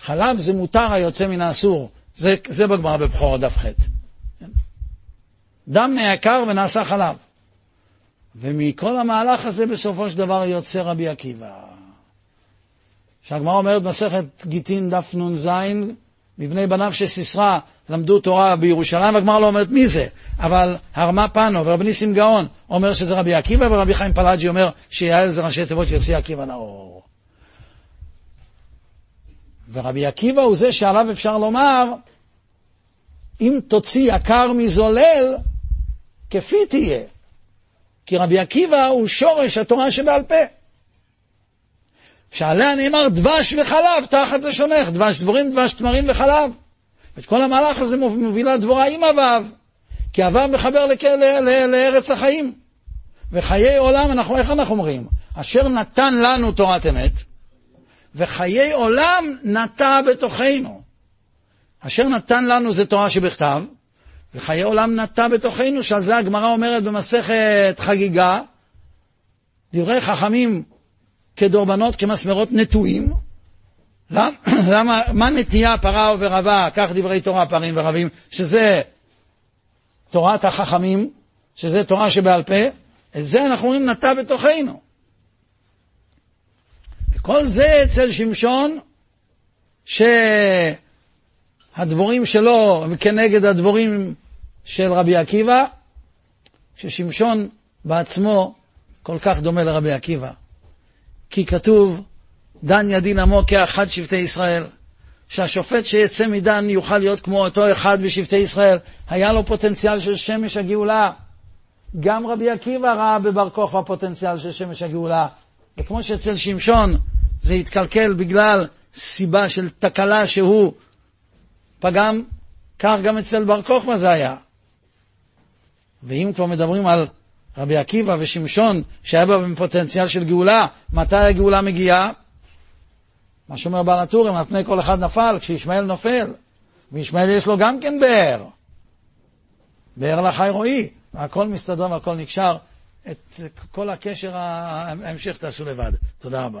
[SPEAKER 2] חלב זה מותר היוצא מן האסור, זה, זה בגמרא בבכורת דף ח'. דם נעקר ונעשה חלב. ומכל המהלך הזה בסופו של דבר יוצא רבי עקיבא. שהגמרא אומרת מסכת גיטין דף נ"ז, מבני בניו של סיסרא למדו תורה בירושלים, והגמרא לא אומרת מי זה, אבל הרמה פנו ורבי ניסים גאון אומר שזה רבי עקיבא, ורבי חיים פלאג'י אומר שיעל זה ראשי תיבות שיוצא עקיבא נאור. ורבי עקיבא הוא זה שעליו אפשר לומר, אם תוציא עקר מזולל, כפי תהיה. כי רבי עקיבא הוא שורש התורה שבעל פה. שעליה נאמר דבש וחלב תחת לשונך, דבש דבורים, דבש תמרים וחלב. את כל המהלך הזה מובילה דבורה עם הוו, כי הוו מחבר לכ... ל... ל... לארץ החיים. וחיי עולם, אנחנו, איך אנחנו אומרים? אשר נתן לנו תורת אמת, וחיי עולם נטע בתוכנו. אשר נתן לנו זה תורה שבכתב, וחיי עולם נטע בתוכנו, שעל זה הגמרא אומרת במסכת חגיגה, דברי חכמים כדורבנות, כמסמרות נטועים. למה, מה נטייה פרה ורבה, כך דברי תורה פרים ורבים, שזה תורת החכמים, שזה תורה שבעל פה, את זה אנחנו אומרים נטע בתוכנו. וכל זה אצל שמשון, שהדבורים שלו הם כנגד הדבורים של רבי עקיבא, ששמשון בעצמו כל כך דומה לרבי עקיבא. כי כתוב, דן ידין עמו כאחד שבטי ישראל. שהשופט שיצא מדן יוכל להיות כמו אותו אחד בשבטי ישראל. היה לו פוטנציאל של שמש הגאולה. גם רבי עקיבא ראה בבר כוכבא פוטנציאל של שמש הגאולה. וכמו שאצל שמשון זה התקלקל בגלל סיבה של תקלה שהוא פגם, כך גם אצל בר כוכבא זה היה. ואם כבר מדברים על רבי עקיבא ושמשון, שהיה בהם פוטנציאל של גאולה, מתי הגאולה מגיעה? מה שאומר בעל הטורים, על פני כל אחד נפל, כשישמעאל נופל. וישמעאל יש לו גם כן באר. באר לחי רועי. והכל מסתדר והכל נקשר. את כל הקשר, ההמשך תעשו לבד. תודה רבה.